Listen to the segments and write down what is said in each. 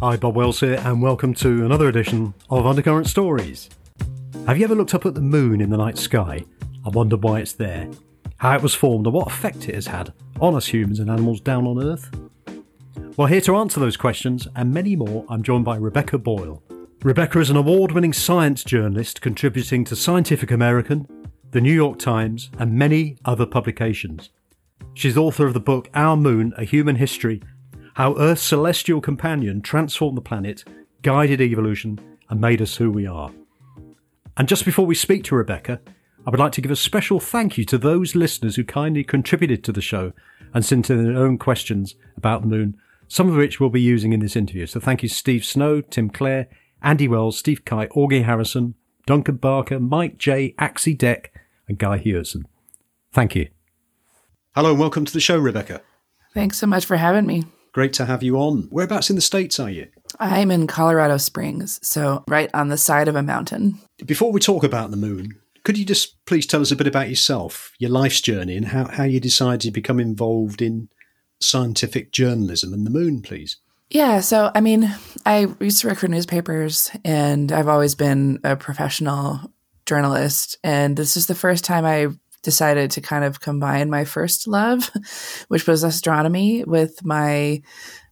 Hi, Bob Wells here, and welcome to another edition of Undercurrent Stories. Have you ever looked up at the moon in the night sky and wondered why it's there, how it was formed, and what effect it has had on us humans and animals down on Earth? Well, here to answer those questions and many more, I'm joined by Rebecca Boyle. Rebecca is an award winning science journalist contributing to Scientific American, the New York Times, and many other publications. She's author of the book Our Moon A Human History how Earth's celestial companion transformed the planet, guided evolution, and made us who we are. And just before we speak to Rebecca, I would like to give a special thank you to those listeners who kindly contributed to the show and sent in their own questions about the moon, some of which we'll be using in this interview. So thank you Steve Snow, Tim Clare, Andy Wells, Steve Kite, Augie Harrison, Duncan Barker, Mike J, Axie Deck, and Guy Hewson. Thank you. Hello and welcome to the show, Rebecca. Thanks so much for having me. Great to have you on. Whereabouts in the States are you? I'm in Colorado Springs, so right on the side of a mountain. Before we talk about the moon, could you just please tell us a bit about yourself, your life's journey, and how, how you decided to become involved in scientific journalism and the moon, please? Yeah, so I mean, I used to work for newspapers, and I've always been a professional journalist. And this is the first time I decided to kind of combine my first love, which was astronomy, with my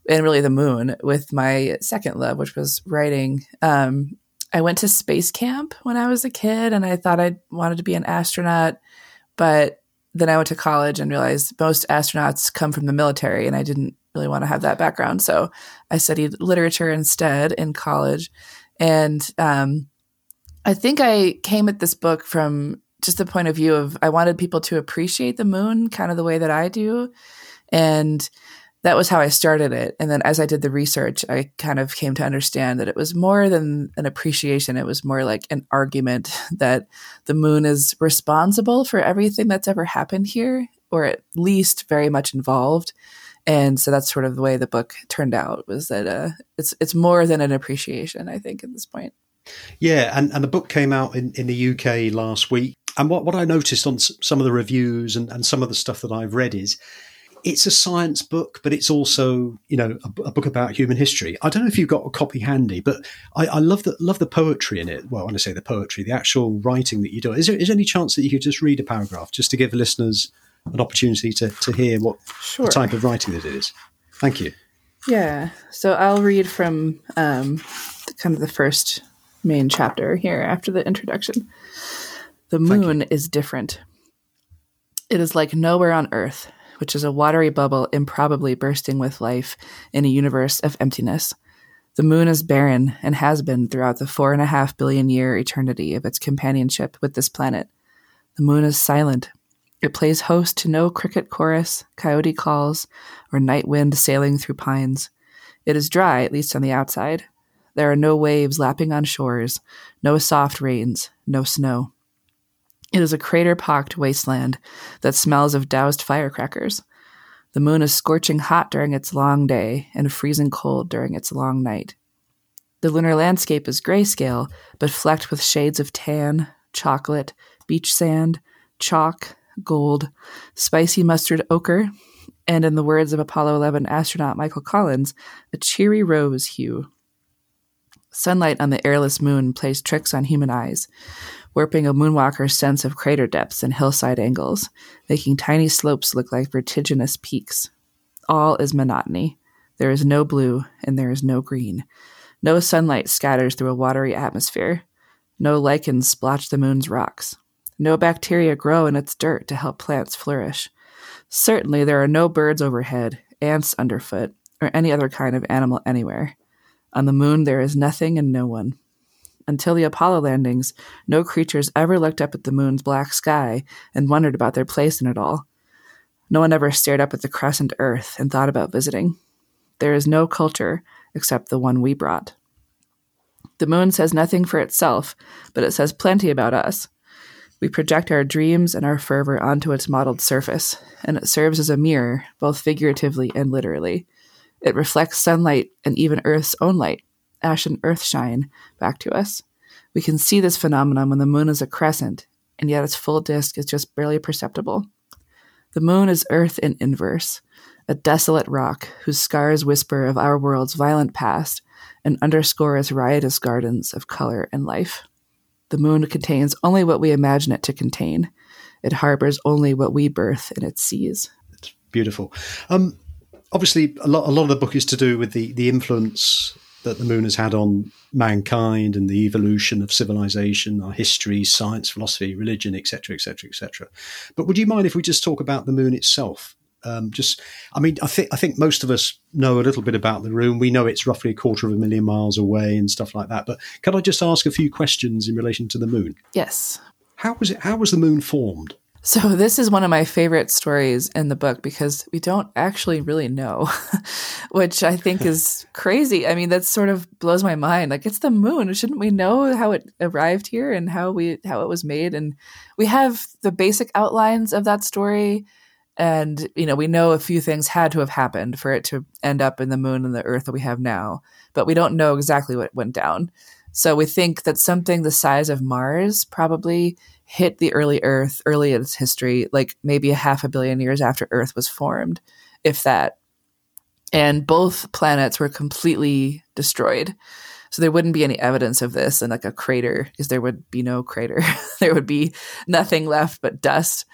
and really the moon with my second love, which was writing. Um, I went to space camp when I was a kid, and I thought I wanted to be an astronaut, but then I went to college and realized most astronauts come from the military, and I didn't really want to have that background. So I studied literature instead in college, and um, I think I came at this book from just the point of view of I wanted people to appreciate the moon kind of the way that I do. And that was how I started it. And then as I did the research, I kind of came to understand that it was more than an appreciation. It was more like an argument that the moon is responsible for everything that's ever happened here, or at least very much involved. And so that's sort of the way the book turned out was that uh, it's it's more than an appreciation, I think, at this point. Yeah, and, and the book came out in, in the UK last week. And what, what I noticed on some of the reviews and, and some of the stuff that I've read is it's a science book, but it's also, you know, a, a, book about human history. I don't know if you've got a copy handy, but I, I, love the love the poetry in it. Well, when I say the poetry, the actual writing that you do. Is there, is there any chance that you could just read a paragraph just to give listeners an opportunity to, to hear what sure. the type of writing that it is? Thank you. Yeah. So I'll read from um, kind of the first main chapter here after the introduction. The moon is different. It is like nowhere on Earth, which is a watery bubble improbably bursting with life in a universe of emptiness. The moon is barren and has been throughout the four and a half billion year eternity of its companionship with this planet. The moon is silent. It plays host to no cricket chorus, coyote calls, or night wind sailing through pines. It is dry, at least on the outside. There are no waves lapping on shores, no soft rains, no snow. It is a crater pocked wasteland that smells of doused firecrackers. The moon is scorching hot during its long day and freezing cold during its long night. The lunar landscape is grayscale, but flecked with shades of tan, chocolate, beach sand, chalk, gold, spicy mustard ochre, and in the words of Apollo 11 astronaut Michael Collins, a cheery rose hue. Sunlight on the airless moon plays tricks on human eyes warping a moonwalker's sense of crater depths and hillside angles, making tiny slopes look like vertiginous peaks. All is monotony. There is no blue and there is no green. No sunlight scatters through a watery atmosphere. No lichens splotch the moon's rocks. No bacteria grow in its dirt to help plants flourish. Certainly, there are no birds overhead, ants underfoot, or any other kind of animal anywhere. On the moon, there is nothing and no one. Until the Apollo landings, no creatures ever looked up at the moon's black sky and wondered about their place in it all. No one ever stared up at the crescent Earth and thought about visiting. There is no culture except the one we brought. The moon says nothing for itself, but it says plenty about us. We project our dreams and our fervor onto its mottled surface, and it serves as a mirror, both figuratively and literally. It reflects sunlight and even Earth's own light, ashen earth shine back to us. We can see this phenomenon when the moon is a crescent, and yet its full disk is just barely perceptible. The moon is Earth in inverse, a desolate rock whose scars whisper of our world's violent past and underscore its riotous gardens of color and life. The moon contains only what we imagine it to contain. It harbors only what we birth in its seas. It's beautiful. Um, obviously, a lot, a lot of the book is to do with the, the influence that the moon has had on mankind and the evolution of civilization, our history, science, philosophy, religion, etc., etc., etc. But would you mind if we just talk about the moon itself? Um, just, I mean, I think I think most of us know a little bit about the moon. We know it's roughly a quarter of a million miles away and stuff like that. But can I just ask a few questions in relation to the moon? Yes. How was it? How was the moon formed? So this is one of my favorite stories in the book because we don't actually really know, which I think is crazy. I mean, that sort of blows my mind. Like it's the moon. Shouldn't we know how it arrived here and how we how it was made? And we have the basic outlines of that story and you know we know a few things had to have happened for it to end up in the moon and the earth that we have now but we don't know exactly what went down so we think that something the size of mars probably hit the early earth early in its history like maybe a half a billion years after earth was formed if that. And both planets were completely destroyed. So there wouldn't be any evidence of this and like a crater because there would be no crater. There would be nothing left but dust.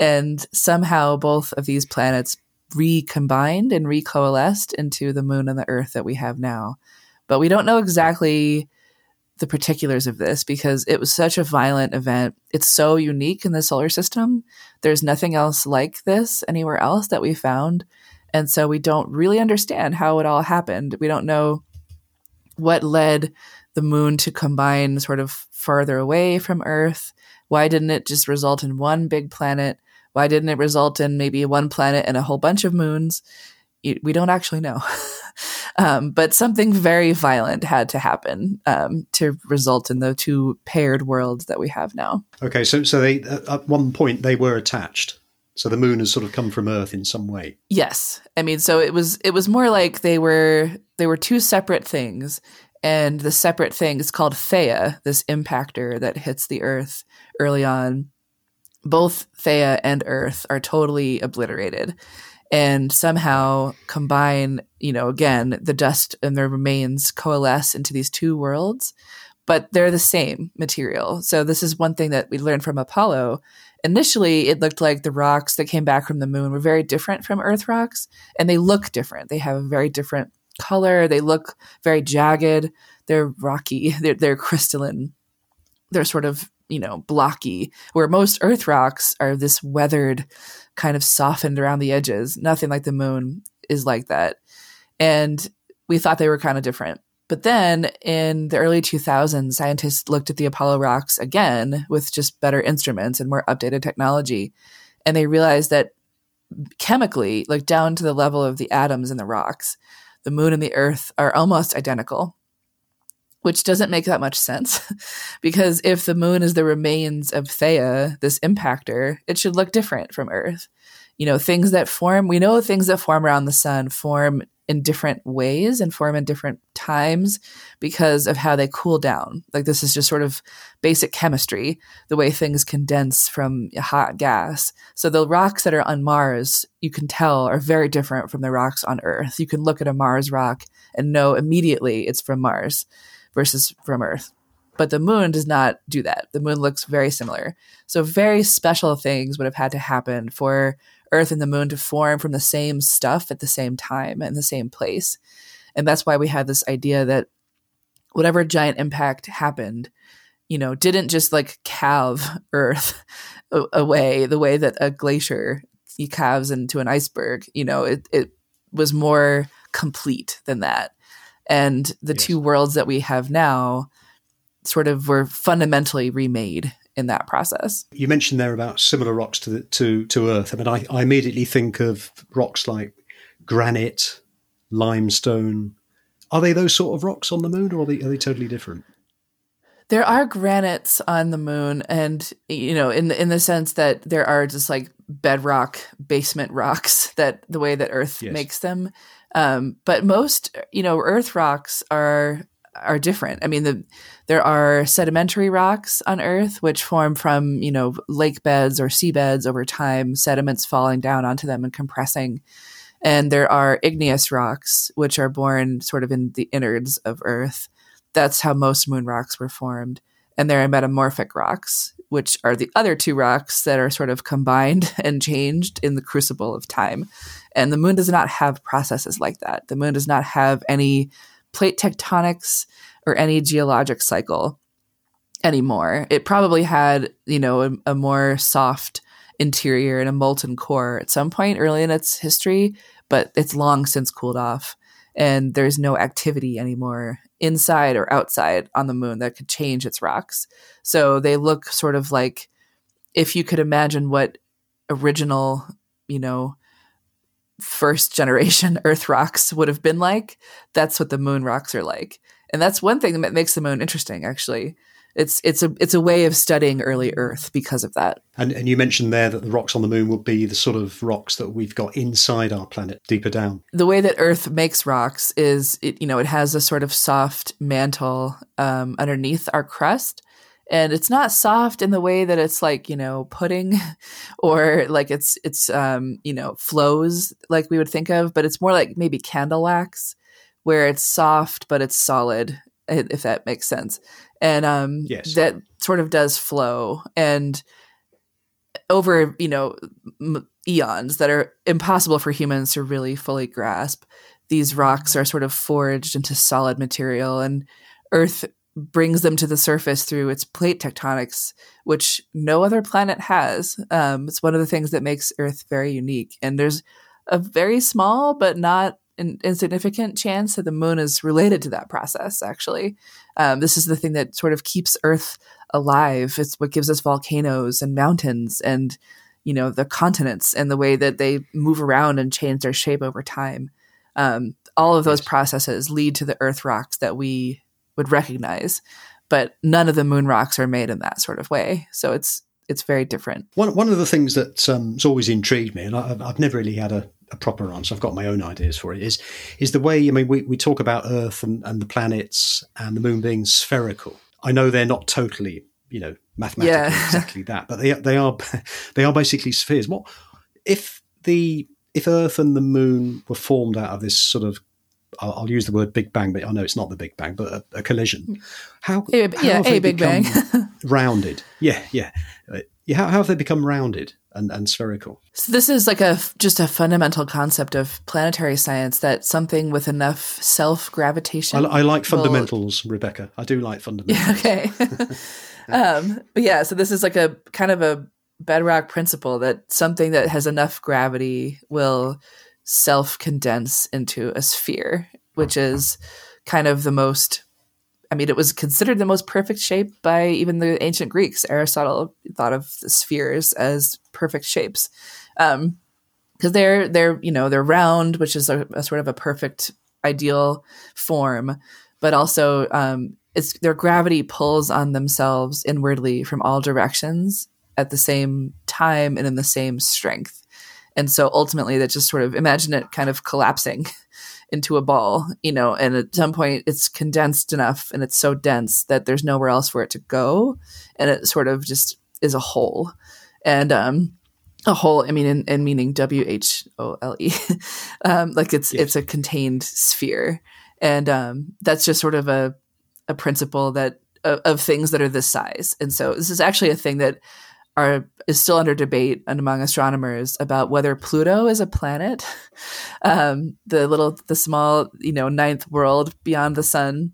And somehow both of these planets recombined and recoalesced into the moon and the earth that we have now. But we don't know exactly the particulars of this because it was such a violent event. It's so unique in the solar system. There's nothing else like this anywhere else that we found. And so we don't really understand how it all happened. We don't know what led the moon to combine sort of farther away from Earth. Why didn't it just result in one big planet? Why didn't it result in maybe one planet and a whole bunch of moons? We don't actually know. um, but something very violent had to happen um, to result in the two paired worlds that we have now. Okay, so so they at one point they were attached. So the moon has sort of come from Earth in some way. Yes, I mean, so it was it was more like they were they were two separate things, and the separate thing is called Theia, this impactor that hits the Earth early on, both Theia and Earth are totally obliterated and somehow combine, you know, again, the dust and their remains coalesce into these two worlds, but they're the same material. So this is one thing that we learned from Apollo. Initially, it looked like the rocks that came back from the moon were very different from Earth rocks, and they look different. They have a very different color. They look very jagged. They're rocky. They're, they're crystalline. They're sort of you know, blocky, where most Earth rocks are this weathered, kind of softened around the edges. Nothing like the moon is like that. And we thought they were kind of different. But then in the early 2000s, scientists looked at the Apollo rocks again with just better instruments and more updated technology. And they realized that chemically, like down to the level of the atoms in the rocks, the moon and the earth are almost identical which doesn't make that much sense because if the moon is the remains of Theia, this impactor, it should look different from Earth. You know, things that form, we know things that form around the sun form in different ways and form in different times because of how they cool down. Like this is just sort of basic chemistry, the way things condense from hot gas. So the rocks that are on Mars, you can tell are very different from the rocks on Earth. You can look at a Mars rock and know immediately it's from Mars versus from Earth. But the moon does not do that. The moon looks very similar. So, very special things would have had to happen for Earth and the moon to form from the same stuff at the same time and the same place. And that's why we have this idea that whatever giant impact happened, you know, didn't just like calve Earth away the way that a glacier calves into an iceberg. You know, it, it was more complete than that and the yes. two worlds that we have now sort of were fundamentally remade in that process. You mentioned there about similar rocks to the, to to Earth. I mean, I, I immediately think of rocks like granite, limestone. Are they those sort of rocks on the moon, or are they, are they totally different? There are granites on the moon, and you know, in the, in the sense that there are just like bedrock basement rocks that the way that Earth yes. makes them. Um, but most, you know, Earth rocks are are different. I mean, the, there are sedimentary rocks on Earth which form from you know lake beds or seabeds over time, sediments falling down onto them and compressing. And there are igneous rocks, which are born sort of in the innards of Earth. That's how most moon rocks were formed. And there are metamorphic rocks, which are the other two rocks that are sort of combined and changed in the crucible of time. And the moon does not have processes like that. The moon does not have any plate tectonics or any geologic cycle anymore. It probably had, you know, a, a more soft interior and a molten core at some point early in its history, but it's long since cooled off. And there's no activity anymore inside or outside on the moon that could change its rocks. So they look sort of like if you could imagine what original, you know, first generation Earth rocks would have been like, that's what the moon rocks are like. And that's one thing that makes the moon interesting, actually, it's it's a it's a way of studying early Earth because of that. And and you mentioned there that the rocks on the moon would be the sort of rocks that we've got inside our planet, deeper down. The way that Earth makes rocks is it you know it has a sort of soft mantle um, underneath our crust. And it's not soft in the way that it's like you know pudding, or like it's it's um, you know flows like we would think of, but it's more like maybe candle wax, where it's soft but it's solid if that makes sense. And um, yes. that sort of does flow. And over you know m- eons that are impossible for humans to really fully grasp these rocks are sort of forged into solid material and earth brings them to the surface through its plate tectonics which no other planet has. Um, it's one of the things that makes earth very unique. And there's a very small but not an insignificant chance that the moon is related to that process, actually. Um, this is the thing that sort of keeps Earth alive. It's what gives us volcanoes and mountains and, you know, the continents and the way that they move around and change their shape over time. Um, all of those processes lead to the Earth rocks that we would recognize, but none of the moon rocks are made in that sort of way. So it's it's very different. One one of the things that's um, always intrigued me, and I, I've never really had a a proper answer. I've got my own ideas for it. Is is the way? I mean, we, we talk about Earth and, and the planets and the Moon being spherical. I know they're not totally, you know, mathematically yeah. exactly that, but they they are they are basically spheres. What if the if Earth and the Moon were formed out of this sort of I'll, I'll use the word Big Bang, but I know it's not the Big Bang, but a, a collision. How, a, how yeah, a Big Bang rounded? Yeah, yeah. Uh, how, how have they become rounded? and, and spherical. So this is like a just a fundamental concept of planetary science that something with enough self gravitation. I, I, like fundamentals. Rebecca. I do like fundamentals. Yeah, okay. um, yeah. So this is like a kind of a bedrock principle that something that has enough gravity will self condense into a sphere, which is kind of the most I mean, it was considered the most perfect shape by even the ancient Greeks. Aristotle thought of spheres as perfect shapes, because um, they're they're you know they're round, which is a, a, sort of a perfect ideal form, but also um, it's their gravity pulls on themselves inwardly from all directions at the same time and in the same strength, and so ultimately that just sort of imagine it kind of collapsing into a ball, you know, and at some point it's condensed enough and it's so dense that there's nowhere else for it to go. And it sort of just is a hole. And, um, a hole, I mean, in, in meaning W H O L E, um, like it's it's a contained sphere, and um, that's just sort of a a principle that of, of things that are this size. And so this is actually a thing that are is still under debate among astronomers about whether Pluto is a planet, um, the little, the small, you know, ninth world beyond the sun,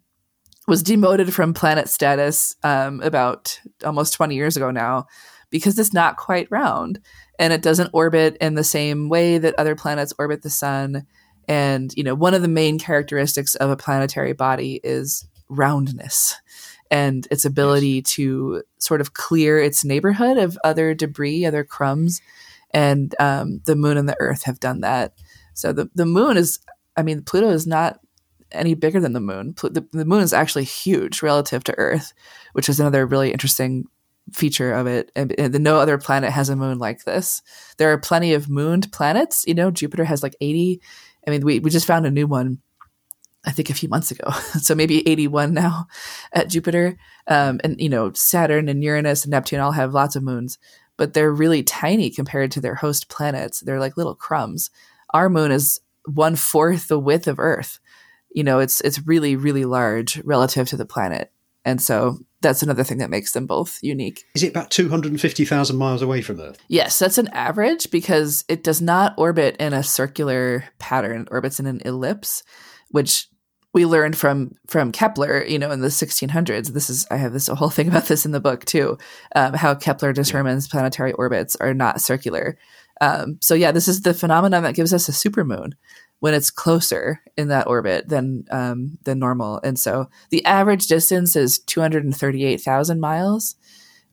was demoted from planet status um, about almost twenty years ago now, because it's not quite round and it doesn't orbit in the same way that other planets orbit the sun. And you know, one of the main characteristics of a planetary body is roundness and its ability yes. to sort of clear its neighborhood of other debris, other crumbs. And um, the moon and the earth have done that. So the, the moon is, I mean, Pluto is not any bigger than the moon. The, the moon is actually huge relative to Earth, which is another really interesting feature of it. And, and no other planet has a moon like this. There are plenty of mooned planets. You know, Jupiter has like 80. I mean, we, we just found a new one I think a few months ago. so maybe 81 now at Jupiter. Um, and, you know, Saturn and Uranus and Neptune all have lots of moons, but they're really tiny compared to their host planets. They're like little crumbs. our moon is one fourth the width of Earth. You know, it's it's really really large relative to the planet, and so that's another thing that makes them both unique. Is it about two hundred and fifty thousand miles away from Earth? Yes, that's an average because it does not orbit in a circular pattern; it orbits in an ellipse, which we learned from from Kepler, you know, in the 1600s. This is I have this whole thing about this in the book too, um, how Kepler determines planetary orbits are not circular. Um, so yeah, this is the phenomenon that gives us a supermoon when it's closer in that orbit than um, than normal. And so the average distance is 238,000 miles,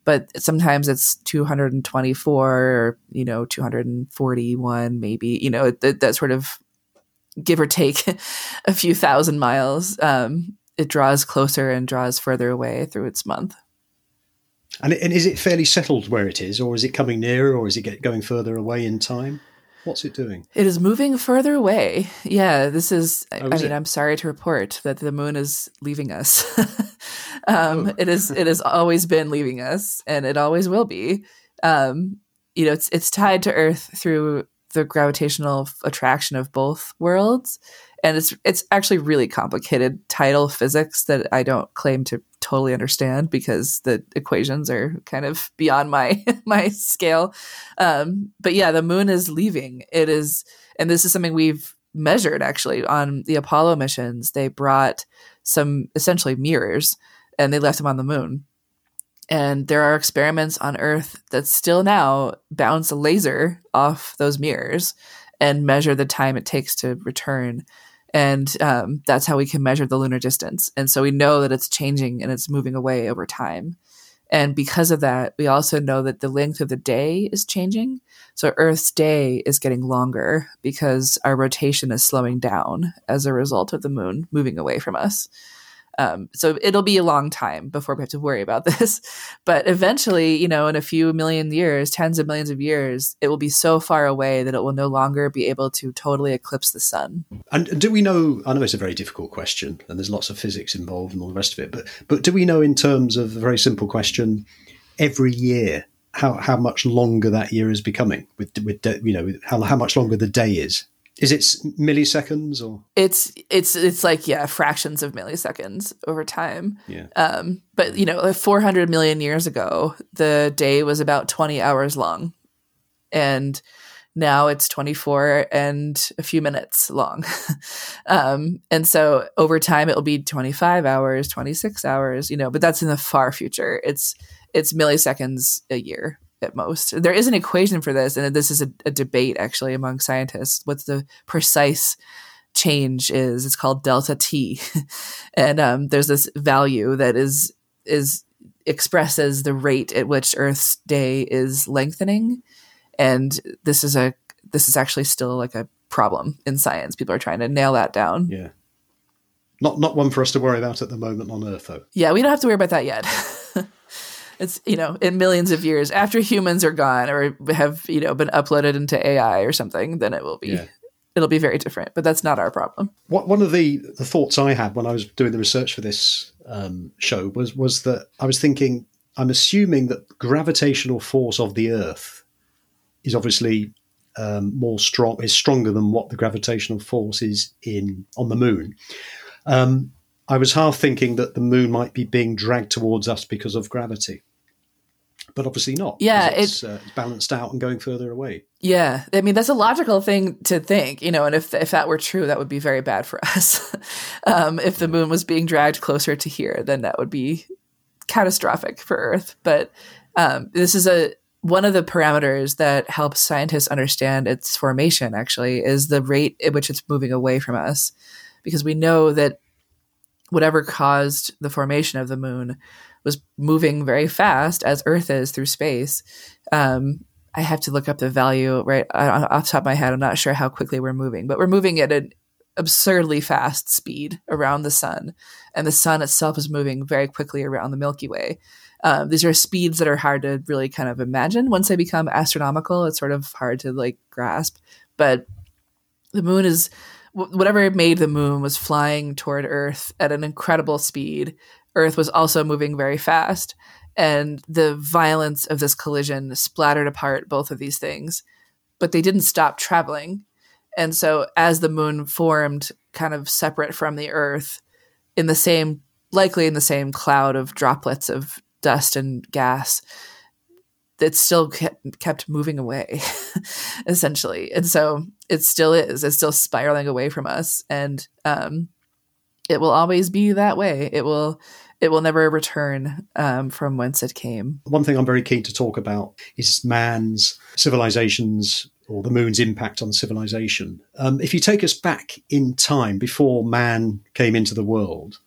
but sometimes it's 224 or you know 241 maybe. You know that, that sort of give or take a few thousand miles. Um, it draws closer and draws further away through its month. And, and is it fairly settled where it is, or is it coming nearer, or is it get, going further away in time? What's it doing? It is moving further away. Yeah, this is. Oh, I mean, it? I'm sorry to report that the moon is leaving us. um, It is. It has always been leaving us, and it always will be. Um, you know, it's it's tied to Earth through the gravitational attraction of both worlds, and it's it's actually really complicated tidal physics that I don't claim to totally understand because the equations are kind of beyond my my scale. Um, but yeah, the moon is leaving. It is, and this is something we've measured actually on the Apollo missions. They brought some essentially mirrors and they left them on the moon. And there are experiments on Earth that still now bounce a laser off those mirrors and measure the time it takes to return. And um, that's how we can measure the lunar distance. And so we know that it's changing and it's moving away over time. And because of that, we also know that the length of the day is changing. So Earth's day is getting longer because our rotation is slowing down as a result of the moon moving away from us. Um, so it'll be a long time before we have to worry about this. But eventually, you know, in a few million years, tens of millions of years, it will be so far away that it will no longer be able to totally eclipse the sun. And do we know? I know it's a very difficult question, and there's lots of physics involved and all the rest of it. But but do we know, in terms of a very simple question, every year how how much longer that year is becoming? With with you know how how much longer the day is? Is it milliseconds or? It's it's it's like yeah, fractions of milliseconds over time. Yeah. Um, but you know, 400 million years ago, the day was about 20 hours long, and now it's 24 and a few minutes long. um, and so over time, it will be 25 hours, 26 hours. You know, but that's in the far future. It's it's milliseconds a year at most. There is an equation for this, and this is a, a debate actually among scientists. what the precise change is? It's called delta t, and um, there's this value that is is expresses the rate at which Earth's day is lengthening, and this is a this is actually still like a problem in science. People are trying to nail that down. Yeah. Not not one for us to worry about at the moment on Earth, though. Yeah, we don't have to worry about that yet. it's you know in millions of years after humans are gone or have you know been uploaded into AI or something, then it will be Yeah. it'll be very different. But that's not our problem. What, one of the, the thoughts I had when I was doing the research for this um, show was was that I was thinking I'm assuming that gravitational force of the Earth is obviously um, more strong is stronger than what the gravitational force is in on the Moon. Um, I was half thinking that the Moon might be being dragged towards us because of gravity, but obviously not. Yeah, it's, uh, balanced out and going further away. Yeah, I mean that's a logical thing to think, you know, and if if that were true, that would be very bad for us. um, if the moon was being dragged closer to here, then that would be catastrophic for Earth. But um, this is a one of the parameters that helps scientists understand its formation. Actually, is the rate at which it's moving away from us, because we know that whatever caused the formation of the moon was moving very fast as Earth is through space. Um, I have to look up the value right off top of my head. I'm not sure how quickly we're moving, but we're moving at an absurdly fast speed around the sun, and the sun itself is moving very quickly around the Milky Way. Um, these are speeds that are hard to really kind of imagine. Once they become astronomical, it's sort of hard to like grasp. But the moon is whatever made the moon was flying toward Earth at an incredible speed. Earth was also moving very fast, and the violence of this collision splattered apart both of these things. But they didn't stop traveling, And so as the moon formed kind of separate from the earth in the same likely in the same cloud of droplets of dust and gas it still kept, kept moving away essentially. And so it still is. It's still spiraling away from us. And um, it will always be that way. It will it will never return um, from whence it came. One thing i'm very keen to talk about is man's civilizations or the moon's impact on civilization. Um, if you take us back in time before man came into the world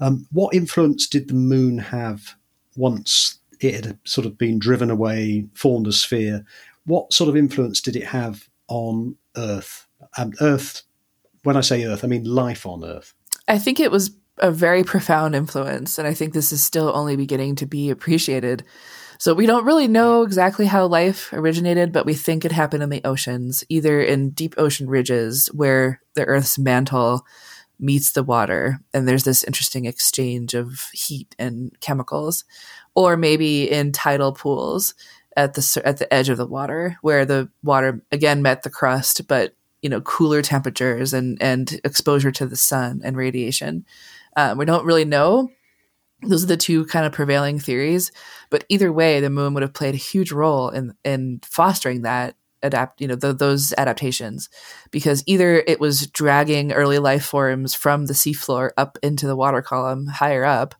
um, what influence did the moon have once it had sort of been driven away, formed a sphere. What sort of influence did it have on Earth? Um, Earth, when I say Earth, I mean life on Earth. I think it was a very profound influence, and I think this is still only beginning to be appreciated. So we don't really know exactly how life originated, but we think it happened in the oceans, either in deep ocean ridges where the Earth's mantle meets the water and there's this interesting exchange of heat and chemicals or maybe in tidal pools at the at the edge of the water where the water again met the crust but you know cooler temperatures and and exposure to the sun and radiation. Um, we don't really know. Those are the two kind of prevailing theories but either way the moon would have played a huge role in in fostering that adapt you know those adaptations because either it was dragging early life forms from the seafloor up into the water column higher up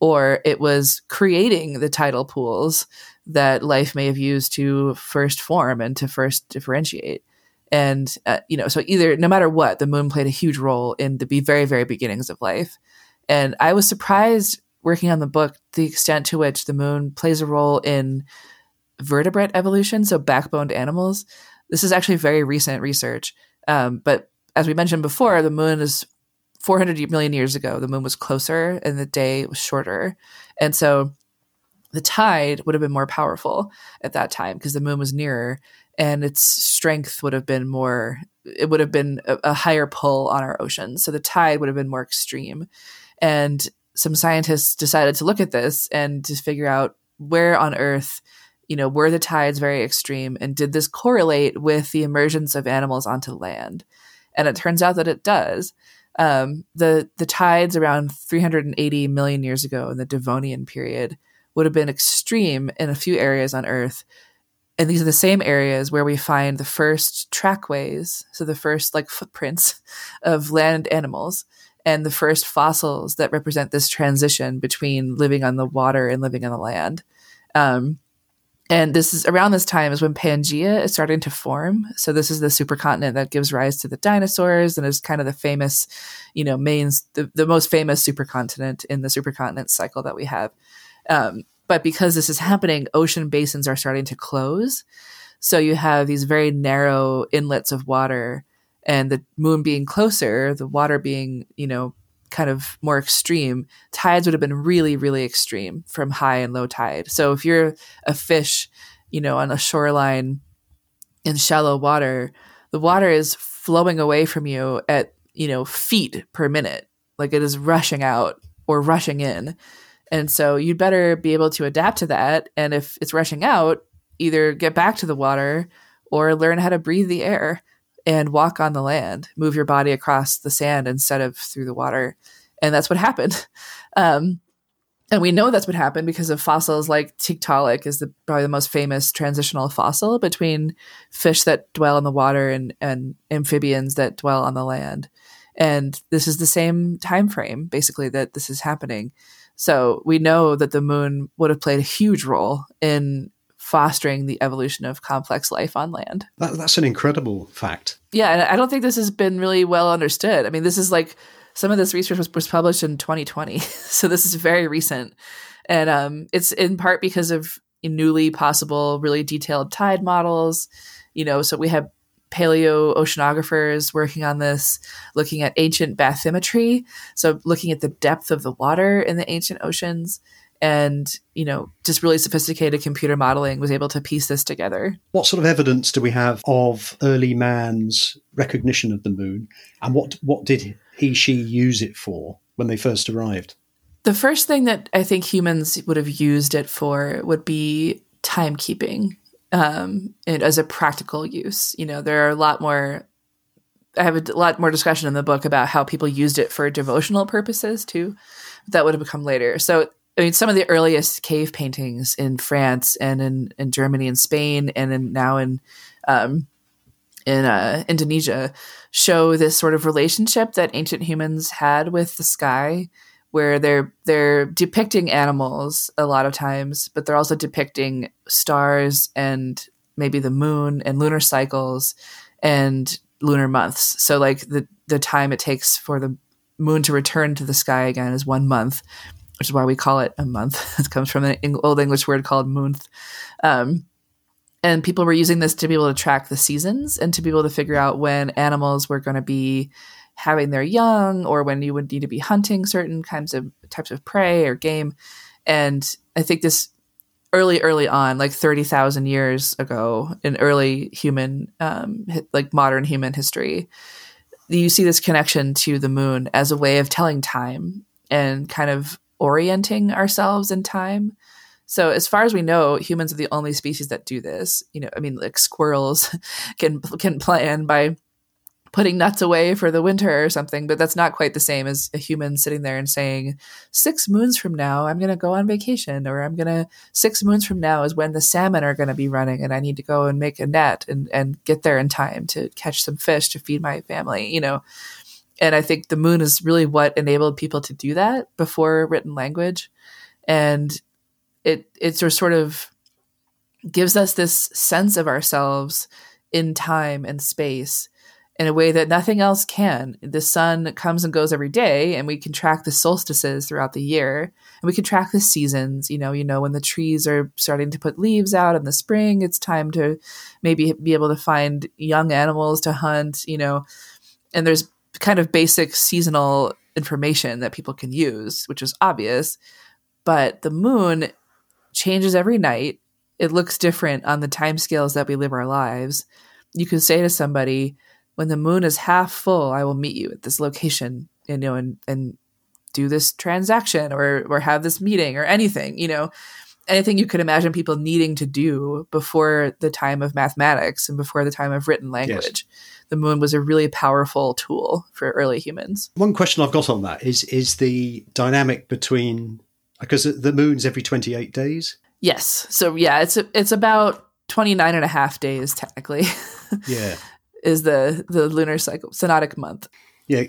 or it was creating the tidal pools that life may have used to first form and to first differentiate and uh, you know so either no matter what the moon played a huge role in the very very beginnings of life and i was surprised working on the book the extent to which the moon plays a role in vertebrate evolution, so backboned animals. This is actually very recent research. Um, but as we mentioned before, the moon is 400 million years ago. The moon was closer and the day was shorter. And so the tide would have been more powerful at that time because the moon was nearer and its strength would have been more, it would have been a, a higher pull on our oceans. So the tide would have been more extreme. And some scientists decided to look at this and to figure out where on Earth you know, were the tides very extreme and did this correlate with the emergence of animals onto land? And it turns out that it does. Um, the the tides around 380 million years ago in the Devonian period would have been extreme in a few areas on Earth, and these are the same areas where we find the first trackways, so the first like footprints of land animals, and the first fossils that represent this transition between living on the water and living on the land. Um, and this is around this time is when Pangea is starting to form. So this is the supercontinent that gives rise to the dinosaurs and is kind of the famous, you know, main the, the most famous supercontinent in the supercontinent cycle that we have. Um, but because this is happening, ocean basins are starting to close. So you have these very narrow inlets of water, and the moon being closer, the water being, you know, kind of more extreme, tides would have been really, really extreme from high and low tide. So if you're a fish, you know, on a shoreline in shallow water, the water is flowing away from you at, you know, feet per minute. Like it is rushing out or rushing in. And so you'd better be able to adapt to that. And if it's rushing out, either get back to the water or learn how to breathe the air and walk on the land, move your body across the sand instead of through the water. And that's what happened. Um, and we know that's what happened because of fossils like Tiktaalik is the, probably the most famous transitional fossil between fish that dwell in the water and, and amphibians that dwell on the land. And this is the same time frame, basically, that this is happening. So we know that the moon would have played a huge role in fostering the evolution of complex life on land. That, that's an incredible fact. Yeah, and I don't think this has been really well understood. I mean, this is like some of this research was, was published in 2020, so this is very recent, and um, it's in part because of newly possible, really detailed tide models. You know, so we have paleo oceanographers working on this, looking at ancient bathymetry, so looking at the depth of the water in the ancient oceans and you know just really sophisticated computer modeling was able to piece this together what sort of evidence do we have of early man's recognition of the moon and what what did he she use it for when they first arrived the first thing that i think humans would have used it for would be timekeeping um, and as a practical use you know there are a lot more I have a lot more discussion in the book about how people used it for devotional purposes too. That would have become later. So I mean, some of the earliest cave paintings in France and in, in Germany and Spain and in, now in um, in uh, Indonesia show this sort of relationship that ancient humans had with the sky, where they're they're depicting animals a lot of times, but they're also depicting stars and maybe the moon and lunar cycles and lunar months. So like the the time it takes for the moon to return to the sky again is one month, which is why we call it a month. it comes from an old English word called moonth. Um, and people were using this to be able to track the seasons and to be able to figure out when animals were going to be having their young or when you would need to be hunting certain kinds of types of prey or game and i think this early early on like 30,000 years ago in early human um, like modern human history you see this connection to the moon as a way of telling time and kind of orienting ourselves in time so as far as we know, humans are the only species that do this. You know, I mean, like squirrels can can plan by putting nuts away for the winter or something, but that's not quite the same as a human sitting there and saying, six moons from now, I'm going to go on vacation, or I'm going to, six moons from now is when the salmon are going to be running and I need to go and make a net and, and get there in time to catch some fish to feed my family, you know. And I think the moon is really what enabled people to do that before written language. And it it sort of gives us this sense of ourselves in time and space in a way that nothing else can. The sun comes and goes every day, and we can track the solstices throughout the year, and we can track the seasons. You know, you know when the trees are starting to put leaves out in the spring, it's time to maybe be able to find young animals to hunt. You know, and there's kind of basic seasonal information that people can use, which is obvious. But the moon changes every night. It looks different on the time scales that we live our lives. You can say to somebody, when the moon is half full, I will meet you at this location, you know, and, and do this transaction or or have this meeting or anything, you know, anything you could imagine people needing to do before the time of mathematics and before the time of written language. Yes. The moon was a really powerful tool for early humans. One question I've got on that is is the dynamic between because the moon's every 28 days. Yes. So yeah, it's it's about 29 and a half days technically. Yeah. is the the lunar cycle synodic month. Yeah.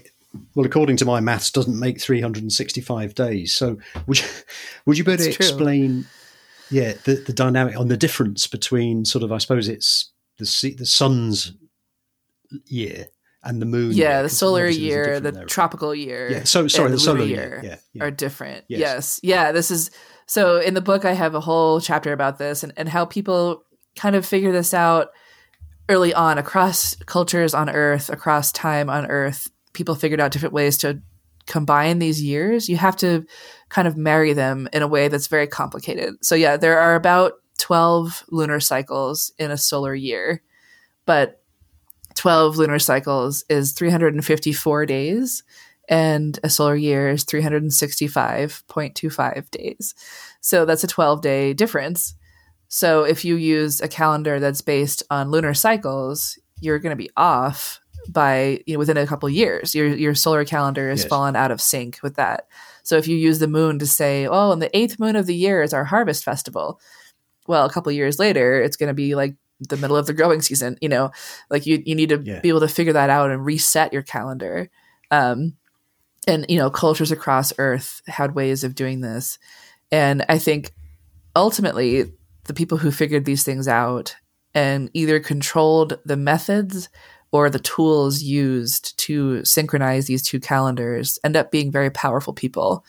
Well, according to my maths, doesn't make 365 days. So would you, would you better explain yeah, the, the dynamic on the difference between sort of I suppose it's the the sun's year and the moon. Yeah, the solar year, the tropical year. Yeah, so sorry, the, the solar year, yeah, yeah, are different. Yes. yes. Yeah, this is so in the book I have a whole chapter about this and, and how people kind of figure this out early on across cultures on Earth, across time on Earth. People figured out different ways to combine these years. You have to kind of marry them in a way that's very complicated. So yeah, there are about 12 lunar cycles in a solar year, but 12 lunar cycles is 354 days and a solar year is 365.25 days. So that's a 12 day difference. So if you use a calendar that's based on lunar cycles, you're going to be off by you know within a couple years. Your your solar calendar has yes. fallen out of sync with that. So if you use the moon to say, "Oh, and the eighth moon of the year is our harvest festival," well, a couple years later, it's going to be like the middle of the growing season you know like you you need to yeah. be able to figure that out and reset your calendar um and you know cultures across earth had ways of doing this and i think ultimately the people who figured these things out and either controlled the methods or the tools used to synchronize these two calendars end up being very powerful people.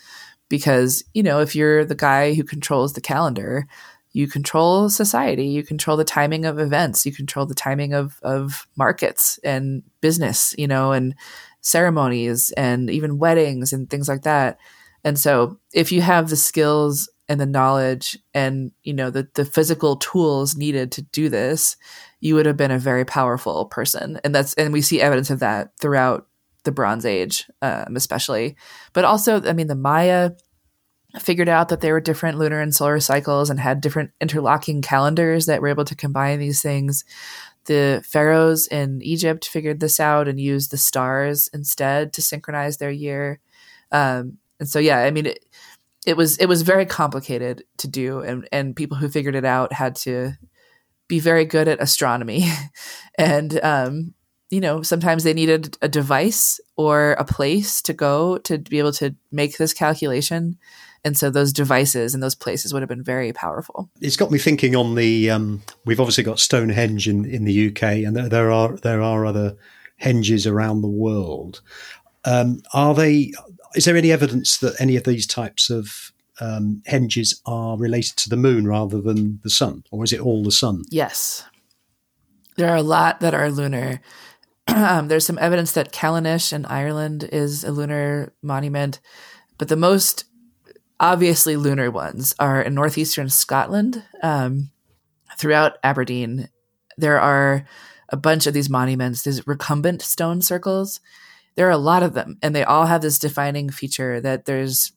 Because you know if you're the guy who controls the calendar you control society you control the timing of events you control the timing of of markets and business you know and ceremonies and even weddings and things like that. And so if you have the skills and the knowledge and you know the the physical tools needed to do this you would have been a very powerful person and that's and we see evidence of that throughout the bronze age um, especially but also i mean the maya figured out that there were different lunar and solar cycles and had different interlocking calendars that were able to combine these things. The pharaohs in Egypt figured this out and used the stars instead to synchronize their year. Um, and so, yeah, I mean, it, it was it was very complicated to do, and and people who figured it out had to be very good at astronomy, and um, you know sometimes they needed a device or a place to go to be able to make this calculation and so those devices and those places would have been very powerful. It's got me thinking on the. Um, we've obviously got Stonehenge in, in the UK, and there, there are there are other henges around the world. Um, are they? Is there any evidence that any of these types of um, henges are related to the moon rather than the sun, or is it all the sun? Yes, there are a lot that are lunar. Um, there's some evidence that Callanish in Ireland is a lunar monument, but the most obviously lunar ones are in northeastern Scotland. Um, throughout Aberdeen, there are a bunch of these monuments, these recumbent stone circles. There are a lot of them, and they all have this defining feature that there's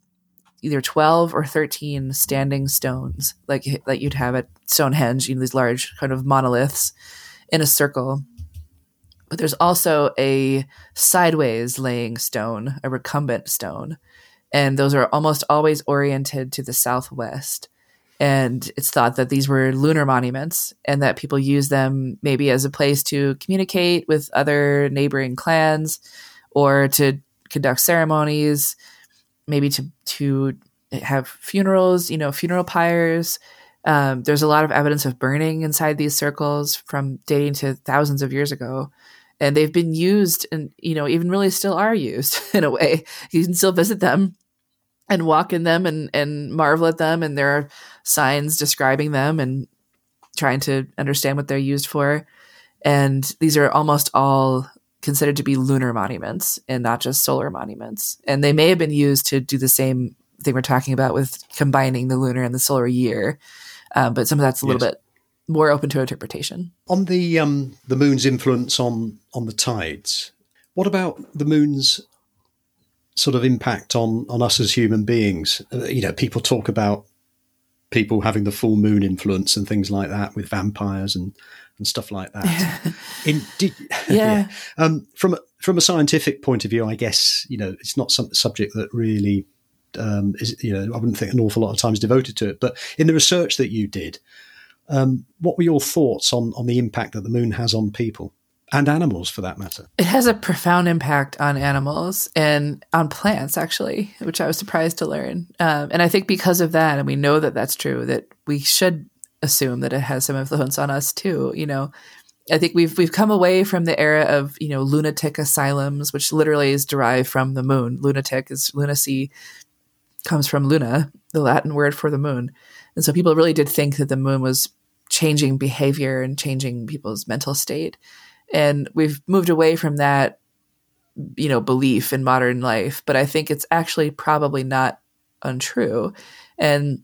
either 12 or 13 standing stones, like that you'd have at Stonehenge, you know, these large kind of monoliths in a circle. But there's also a sideways laying stone, a recumbent stone and those are almost always oriented to the southwest. And it's thought that these were lunar monuments and that people use them maybe as a place to communicate with other neighboring clans or to conduct ceremonies, maybe to, to have funerals, you know, funeral pyres. Um, there's a lot of evidence of burning inside these circles from dating to thousands of years ago. And they've been used and, you know, even really still are used in a way. You can still visit them and walk in them and and marvel at them and there are signs describing them and trying to understand what they're used for and these are almost all considered to be lunar monuments and not just solar monuments and they may have been used to do the same thing we're talking about with combining the lunar and the solar year uh, but some of that's a little yes. bit more open to interpretation on the um the moon's influence on on the tides what about the moon's sort of impact on on us as human beings. Uh, you know, people talk about people having the full moon influence and things like that with vampires and and stuff like that. In, did, yeah. yeah. Um, from from a scientific point of view, I guess you know it's not some subject that really um, is you know I wouldn't think an awful lot of time is devoted to it. But in the research that you did, um, what were your thoughts on on the impact that the moon has on people? and animals for that matter. It has a profound impact on animals and on plants, actually, which I was surprised to learn. Um, and I think because of that, and we know that that's true, that we should assume that it has some influence on us too. You know, I think we've we've come away from the era of you know lunatic asylums, which literally is derived from the moon. Lunatic is lunacy comes from luna, the Latin word for the moon, and so people really did think that the moon was changing behavior and changing people's mental state and we've moved away from that you know belief in modern life but i think it's actually probably not untrue and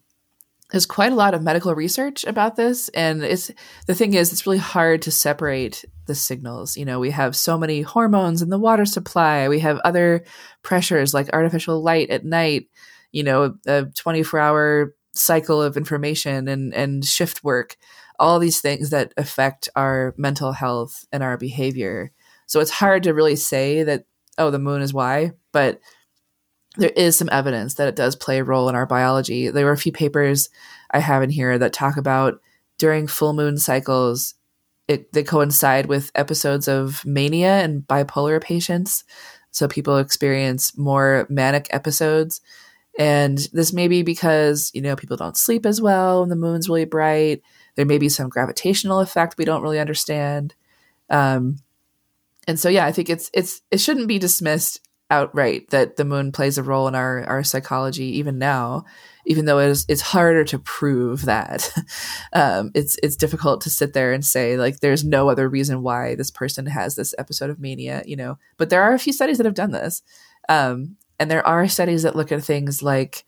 there's quite a lot of medical research about this and it's the thing is it's really hard to separate the signals. You know we have so many hormones in the water supply. We have other pressures like artificial light at night you know a 24 hour cycle of information and and shift work. All these things that affect our mental health and our behavior. So it's hard to really say that, oh, the moon is why, but there is some evidence that it does play a role in our biology. There were a few papers I have in here that talk about during full moon cycles, it, they coincide with episodes of mania and bipolar patients. So people experience more manic episodes. And this may be because, you know, people don't sleep as well and the moon's really bright there may be some gravitational effect we don't really understand. Um, and so, yeah, I think it's it's it shouldn't be dismissed outright that the moon plays a role in our our psychology even now, even though it is it's harder to prove that. um, it's it's difficult to sit there and say like there's no other reason why this person has this episode of mania, you know. But there are a few studies that have done this, um, and there are studies that look at things like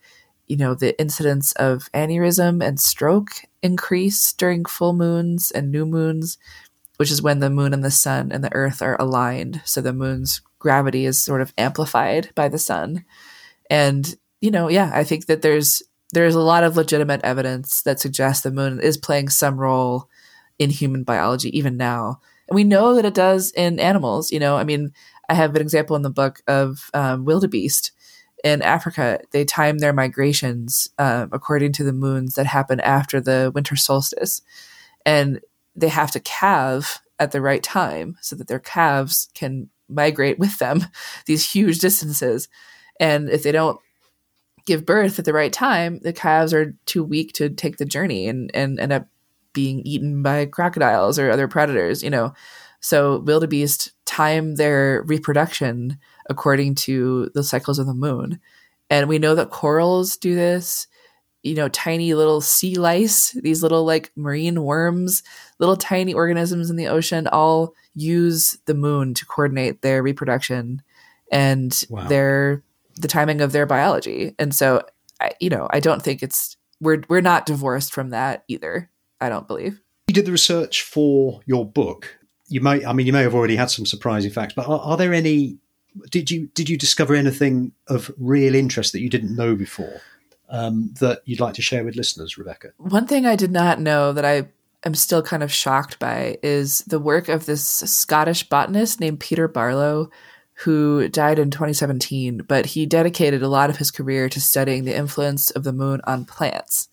you know, the incidence of aneurysm and stroke increase during full moons and new moons, which is when the moon and the sun and the earth are aligned. So the moon's gravity is sort of amplified by the sun. And, you know, yeah, I think that there's there's a lot of legitimate evidence that suggests the moon is playing some role in human biology even now. And we know that it does in animals. You know, I mean, I have an example in the book of um, wildebeest in Africa. They time their migrations um, according to the moons that happen after the winter solstice, and they have to calve at the right time so that their calves can migrate with them these huge distances. And if they don't give birth at the right time, the calves are too weak to take the journey and, and end up being eaten by crocodiles or other predators, you know. So wildebeest time their reproduction according to the cycles of the moon. And we know that corals do this, you know, tiny little sea lice, these little like marine worms, little tiny organisms in the ocean all use the moon to coordinate their reproduction and wow. their the timing of their biology. And so I, you know, I don't think it's we're we're not divorced from that either. I don't believe. You did the research for your book. You may, I mean, you may have already had some surprising facts, but are, are there any? Did you did you discover anything of real interest that you didn't know before um, that you'd like to share with listeners, Rebecca? One thing I did not know that I am still kind of shocked by is the work of this Scottish botanist named Peter Barlow, who died in 2017, but he dedicated a lot of his career to studying the influence of the moon on plants.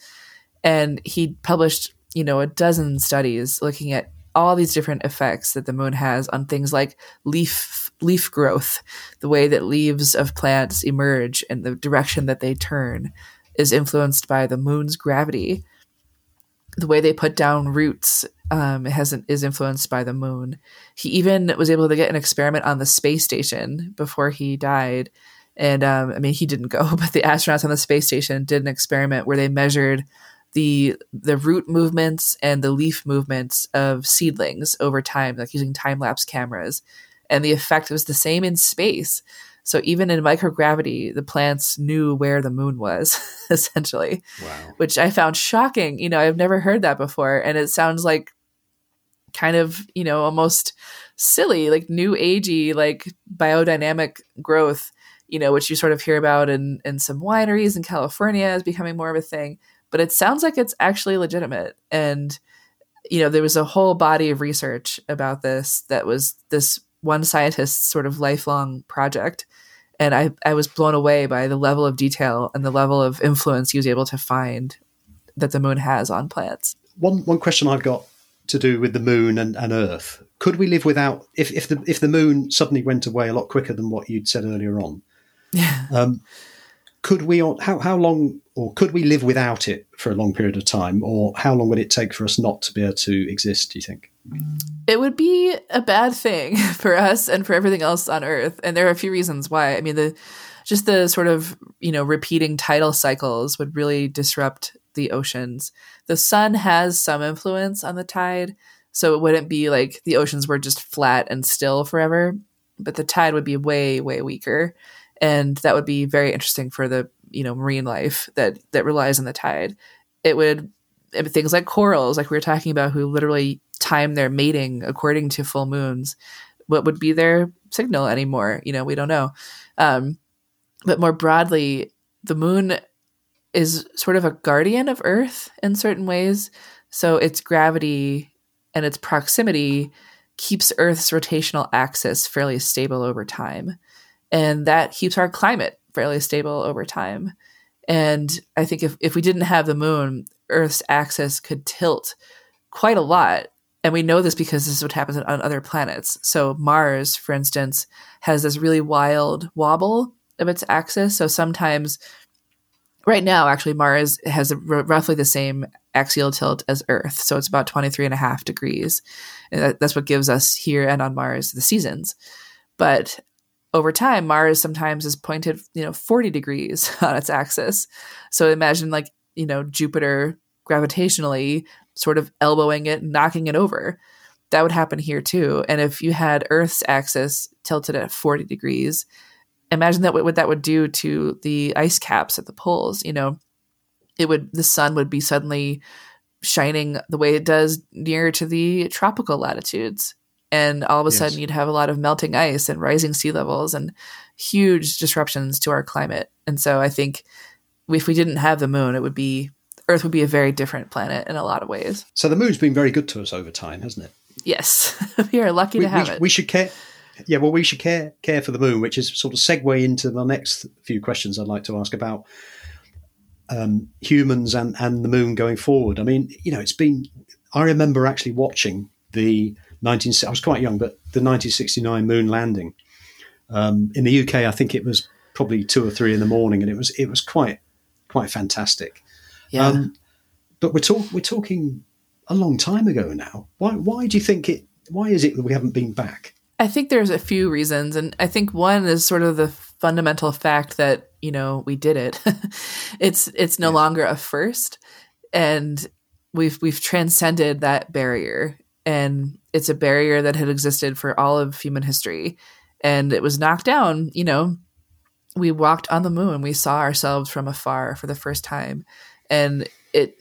And he published you know, a dozen studies looking at all these different effects that the moon has on things like leaf leaf growth, the way that leaves of plants emerge and the direction that they turn is influenced by the moon's gravity. The way they put down roots um, has is influenced by the moon. He even was able to get an experiment on the space station before he died. And um, I mean, he didn't go, but the astronauts on the space station did an experiment where they measured the the root movements and the leaf movements of seedlings over time, like using time lapse cameras, and the effect was the same in space. So even in microgravity, the plants knew where the moon was, essentially, wow. which I found shocking. You know, I've never heard that before, and it sounds like kind of you know almost silly, like new agey, like biodynamic growth. You know, which you sort of hear about in in some wineries in California is becoming more of a thing but it sounds like it's actually legitimate. And, you know, there was a whole body of research about this that was this one scientist's sort of lifelong project. And I, I was blown away by the level of detail and the level of influence he was able to find that the moon has on plants. One, one question I've got to do with the moon and, and Earth. Could we live without if, if the if the moon suddenly went away a lot quicker than what you'd said earlier on? Yeah. Um, could we how how long or could we live without it for a long period of time? Or how long would it take for us not to be able to exist do you think? It would be a bad thing for us and for everything else on earth. And there are a few reasons why. I mean the just the sort of you know repeating tidal cycles would really disrupt the oceans. The sun has some influence on the tide so it wouldn't be like the oceans were just flat and still forever but the tide would be way way weaker and that would be very interesting for the you know marine life that that relies on the tide. It would things like corals, like we were talking about, who literally time their mating according to full moons. What would be their signal anymore? You know, we don't know. Um, but more broadly, the moon is sort of a guardian of Earth in certain ways. So its gravity and its proximity keeps Earth's rotational axis fairly stable over time and that keeps our climate fairly stable over time. And I think if, if we didn't have the moon, Earth's axis could tilt quite a lot. And we know this because this is what happens on other planets. So, Mars, for instance, has this really wild wobble of its axis. So, sometimes, right now, actually, Mars has r- roughly the same axial tilt as Earth. So, it's about 23 and a half degrees. And that, that's what gives us here and on Mars the seasons. But over time, Mars sometimes is pointed, you know, 40 degrees on its axis. So imagine like, you know, Jupiter gravitationally sort of elbowing it, knocking it over. That would happen here too. And if you had Earth's axis tilted at 40 degrees, imagine that what that would do to the ice caps at the poles. You know, it would, the sun would be suddenly shining the way it does near to the tropical latitudes and all of a yes. sudden you'd have a lot of melting ice and rising sea levels and huge disruptions to our climate. And so I think if we didn't have the moon, it would be Earth would be a very different planet in a lot of ways. So the moon's been very good to us over time, hasn't it? Yes, we are lucky we, to have we, it. We should care. Yeah, well, we should care care for the moon, which is sort of segue into the next few questions I'd like to ask about um, humans and and the moon going forward. I mean, you know, it's been. I remember actually watching the 19. I was quite young, but the 1969 moon landing um, in the UK. I think it was probably two or three in the morning, and it was it was quite quite fantastic. yeah. Um, but we're talk we're talking a long time ago now. Why why do you think it? Why is it that we haven't been back? I think there's a few reasons, and I think one is sort of the fundamental fact that you know we did it. it's it's no Yeah. longer a first, and we've we've transcended that barrier, and it's a barrier that had existed for all of human history, and it was knocked down. You know, we walked on the moon, we saw ourselves from afar for the first time, and it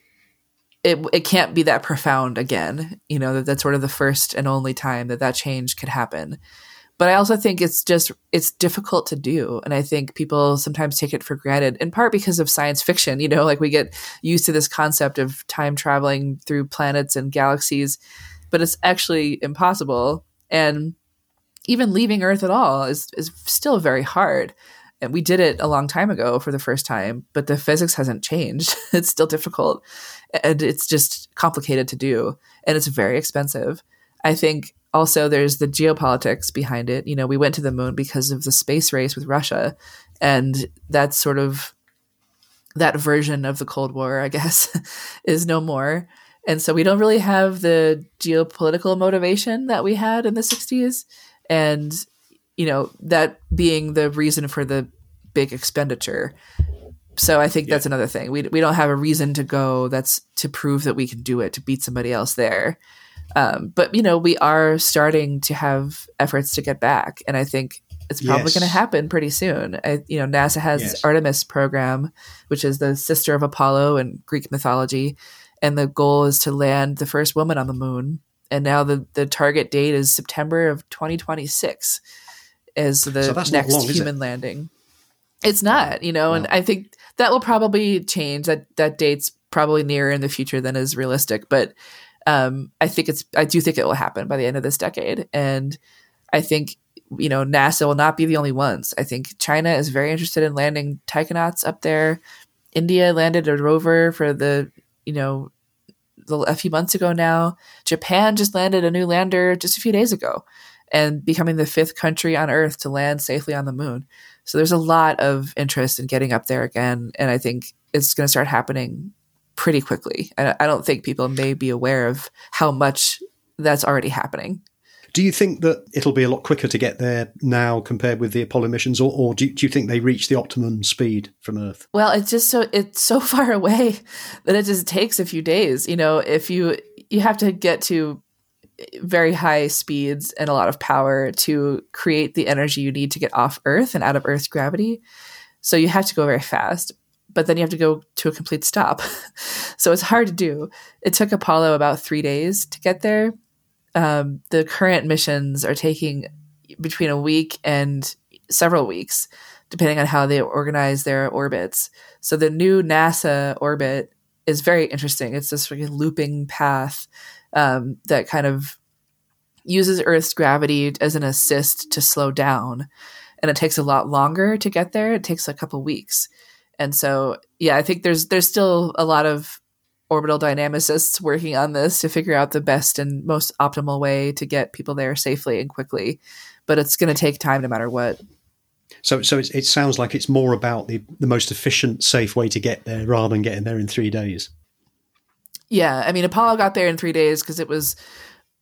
it it can't be that profound again. You know that that's sort of the first and only time that that change could happen. But I also think it's just it's difficult to do, and I think people sometimes take it for granted, in part because of science fiction. You know, like we get used to this concept of time traveling through planets and galaxies, but it's actually impossible. And even leaving Earth at all is is still very hard. And we did it a long time ago for the first time, but the physics hasn't changed. it's still difficult and it's just complicated to do and it's very expensive. I think also there's the geopolitics behind it. You know, we went to the moon because of the space race with Russia and that's sort of that version of the Cold War, I guess, is no more. And so we don't really have the geopolitical motivation that we had in the 60s and you know, that being the reason for the big expenditure. So I think that's another thing. We we don't have a reason to go that's to prove that we can do it to beat somebody else there. Um, but you know, we are starting to have efforts to get back, and I think it's probably Yes. going to happen pretty soon. I, you know, NASA has Yes. Artemis program, which is the sister of Apollo in Greek mythology, and the goal is to land the first woman on the moon. And now the the target date is September of 2026 as the So next long, human landing. It's not, you know, and I think that will probably change. That that date's probably nearer in the future than is realistic, but um, I think it's I do think it will happen by the end of this decade, and I think you know NASA will not be the only ones. I think China is very interested in landing taikonauts up there. India landed a rover for the you know a few months ago now. Japan just landed a new lander just a few days ago, and becoming the fifth country on Earth to land safely on the moon. So there's a lot of interest in getting up there again, and I think it's going to start happening pretty quickly. I, I don't think people may be aware of how much that's already happening. Do you think that it'll be a lot quicker to get there now compared with the Apollo missions, or, or do, you, do you think they reach the optimum speed from Earth? Well, it's just so it's so far away that it just takes a few days. You know, if you you have to get to very high speeds and a lot of power to create the energy you need to get off Earth and out of Earth's gravity. So you have to go very fast, but then you have to go to a complete stop. so it's hard to do. It took Apollo about three days to get there. Um, the current missions are taking between a week and several weeks, depending on how they organize their orbits. So the new NASA orbit is very interesting. It's this looping path um, that kind of uses Earth's gravity as an assist to slow down, and it takes a lot longer to get there. It takes a couple weeks, and so yeah, I think there's there's still a lot of orbital dynamicists working on this to figure out the best and most optimal way to get people there safely and quickly. But it's going to take time no matter what. So, so it's, it sounds like it's more about the, the most efficient, safe way to get there rather than getting there in three days. Yeah, I mean, Apollo got there in three days because it was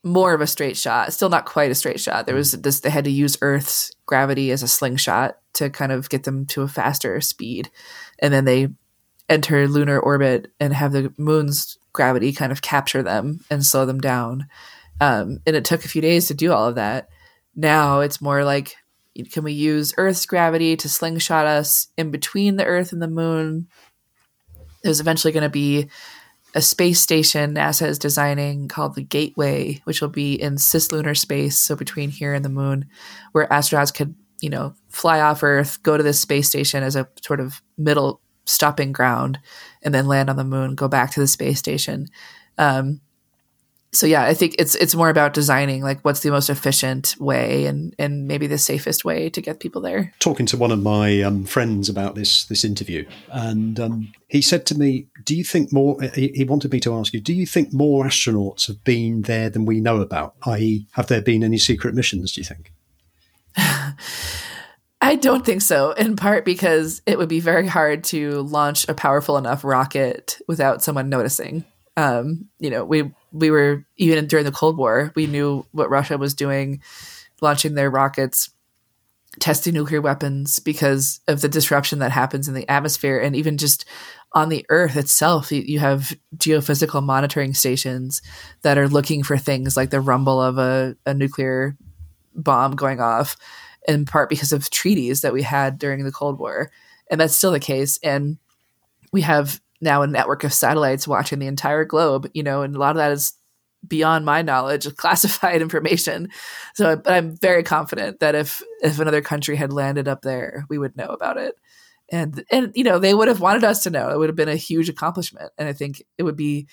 more of a straight shot. Still not quite a straight shot. There was this; they had to use Earth's gravity as a slingshot to kind of get them to a faster speed, and then they enter lunar orbit and have the moon's gravity kind of capture them and slow them down. Um, and it took a few days to do all of that. Now it's more like, can we use Earth's gravity to slingshot us in between the Earth and the moon? There's eventually going to be a space station NASA is designing called the Gateway, which will be in cislunar space, so between here and the moon, where astronauts could, you know, fly off Earth, go to this space station as a sort of middle stopping ground and then land on the moon, go back to the space station. Um, so yeah, I think it's it's more about designing like what's the most efficient way and and maybe the safest way to get people there. Talking to one of my um, friends about this this interview, and um, he said to me, "Do you think more?" He, he, wanted me to ask you, "Do you think more astronauts have been there than we know about? I.e., have there been any secret missions? Do you think?" I don't think so, in part because it would be very hard to launch a powerful enough rocket without someone noticing. Um, you know, we we were even during the Cold War, we knew what Russia was doing, launching their rockets, testing nuclear weapons because of the disruption that happens in the atmosphere, and even just on the Earth itself, you, have geophysical monitoring stations that are looking for things like the rumble of a, a nuclear bomb going off in part because of treaties that we had during the Cold War. And that's still the case. And we have now a network of satellites watching the entire globe, you know, and a lot of that is beyond my knowledge of classified information. So, but I'm very confident that if if another country had landed up there, we would know about it. And and you know, they would have wanted us to know. It would have been a huge accomplishment. And I think it would be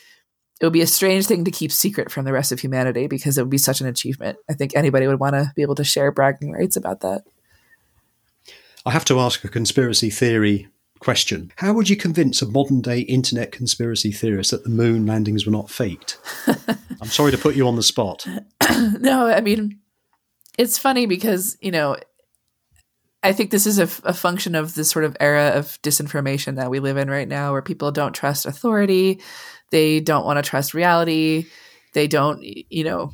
it would be a strange thing to keep secret from the rest of humanity because it would be such an achievement. I think anybody would want to be able to share bragging rights about that. I have to ask a conspiracy theory question. How would you convince a modern day internet conspiracy theorist that the moon landings were not faked? I'm sorry to put you on the spot. no, I mean, it's funny because, you know, I think this is a, a, function of this sort of era of disinformation that we live in right now, where people don't trust authority, they don't want to trust reality, they don't, you know,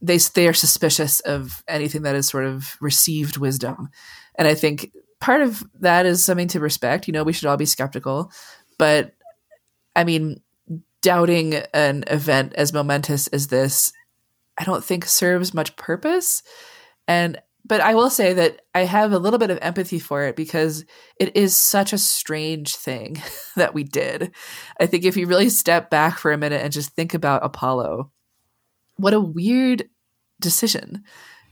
they they are suspicious of anything that is sort of received wisdom, and I think part of that is something to respect. You know, we should all be skeptical, but I mean, doubting an event as momentous as this, I don't think serves much purpose, and but I will say that I have a little bit of empathy for it because it is such a strange thing that we did. I think if you really step back for a minute and just think about Apollo, what a weird decision.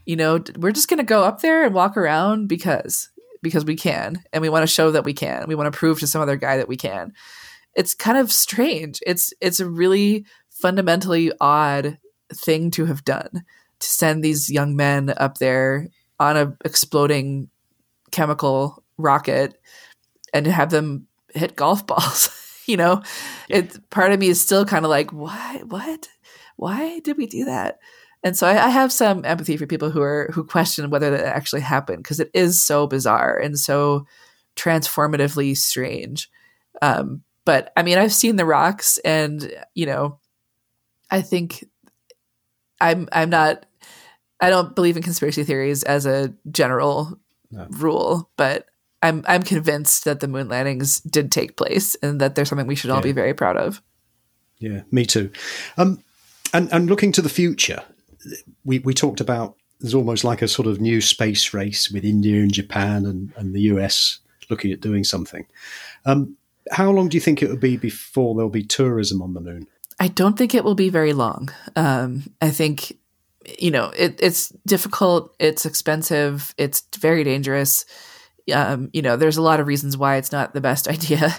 You know, we're just going to go up there and walk around because because we can and we want to show that we can. We want to prove to some other guy that we can. It's kind of strange. It's it's a really fundamentally odd thing to have done to send these young men up there on a exploding chemical rocket and have them hit golf balls. you know, yeah. it part of me is still kind of like, why, what, why did we do that? And so I, I have some empathy for people who are who question whether that actually happened because it is so bizarre and so transformatively strange. Um, but I mean, I've seen the rocks, and you know, I think I'm I'm not I don't believe in conspiracy theories as a general no. rule, but I'm I'm convinced that the moon landings did take place and that there's something we should all yeah. be very proud of. Yeah, me too. Um, and and looking to the future, we we talked about there's almost like a sort of new space race with India and Japan and, and the US looking at doing something. Um, how long do you think it will be before there'll be tourism on the moon? I don't think it will be very long. Um, I think you know, it, it's difficult, it's expensive, it's very dangerous. Um, you know, there's a lot of reasons why it's not the best idea.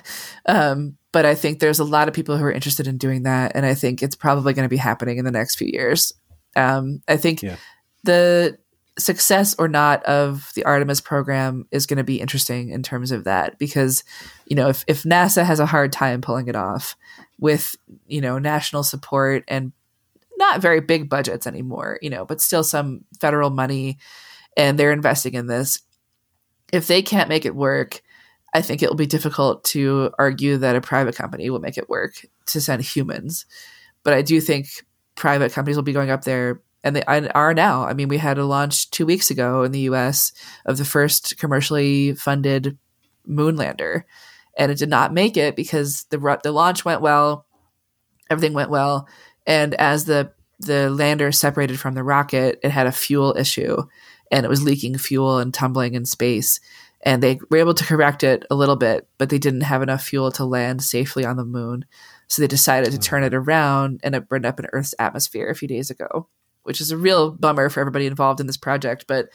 Um, but I think there's a lot of people who are interested in doing that. And I think it's probably going to be happening in the next few years. Um, I think yeah. the success or not of the Artemis program is going to be interesting in terms of that because, you know, if, if NASA has a hard time pulling it off with, you know, national support and not very big budgets anymore, you know, but still some federal money and they're investing in this. If they can't make it work, I think it will be difficult to argue that a private company will make it work to send humans. But I do think private companies will be going up there and they are now. I mean, we had a launch two weeks ago in the US of the first commercially funded moonlander. And it did not make it because the, the launch went well, everything went well, and as the the lander separated from the rocket, it had a fuel issue and it was leaking fuel and tumbling in space. And they were able to correct it a little bit, but they didn't have enough fuel to land safely on the moon. So they decided to turn it around and it burned up in Earth's atmosphere a few days ago, which is a real bummer for everybody involved in this project. But,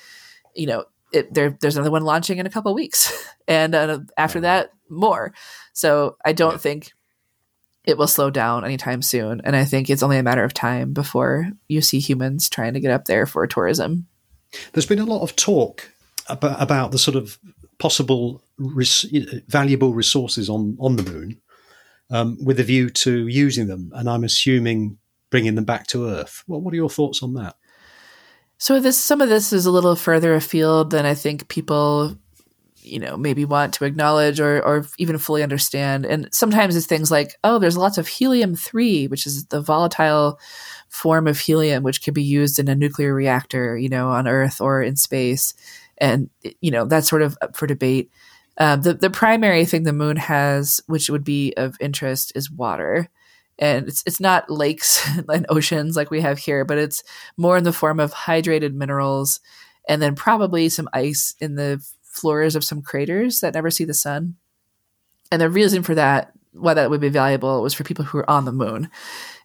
you know, it, there, there's another one launching in a couple weeks. And uh, after that, more. So I don't yeah. think it will slow down anytime soon. And I think it's only a matter of time before you see humans trying to get up there for tourism. There's been a lot of talk about, about the sort of possible res- valuable resources on, on the moon um, with a view to using them. And I'm assuming bringing them back to Earth. Well, what are your thoughts on that? So this some of this is a little further afield than I think people you know maybe want to acknowledge or or even fully understand. And sometimes it's things like oh there's lots of helium 3 which is the volatile form of helium which can be used in a nuclear reactor you know on earth or in space. And you know that's sort of up for debate. Um, the the primary thing the moon has which would be of interest is water. And it's it's not lakes and oceans like we have here but it's more in the form of hydrated minerals and then probably some ice in the floors of some craters that never see the sun. And the reason for that, why that would be valuable, was for people who are on the moon,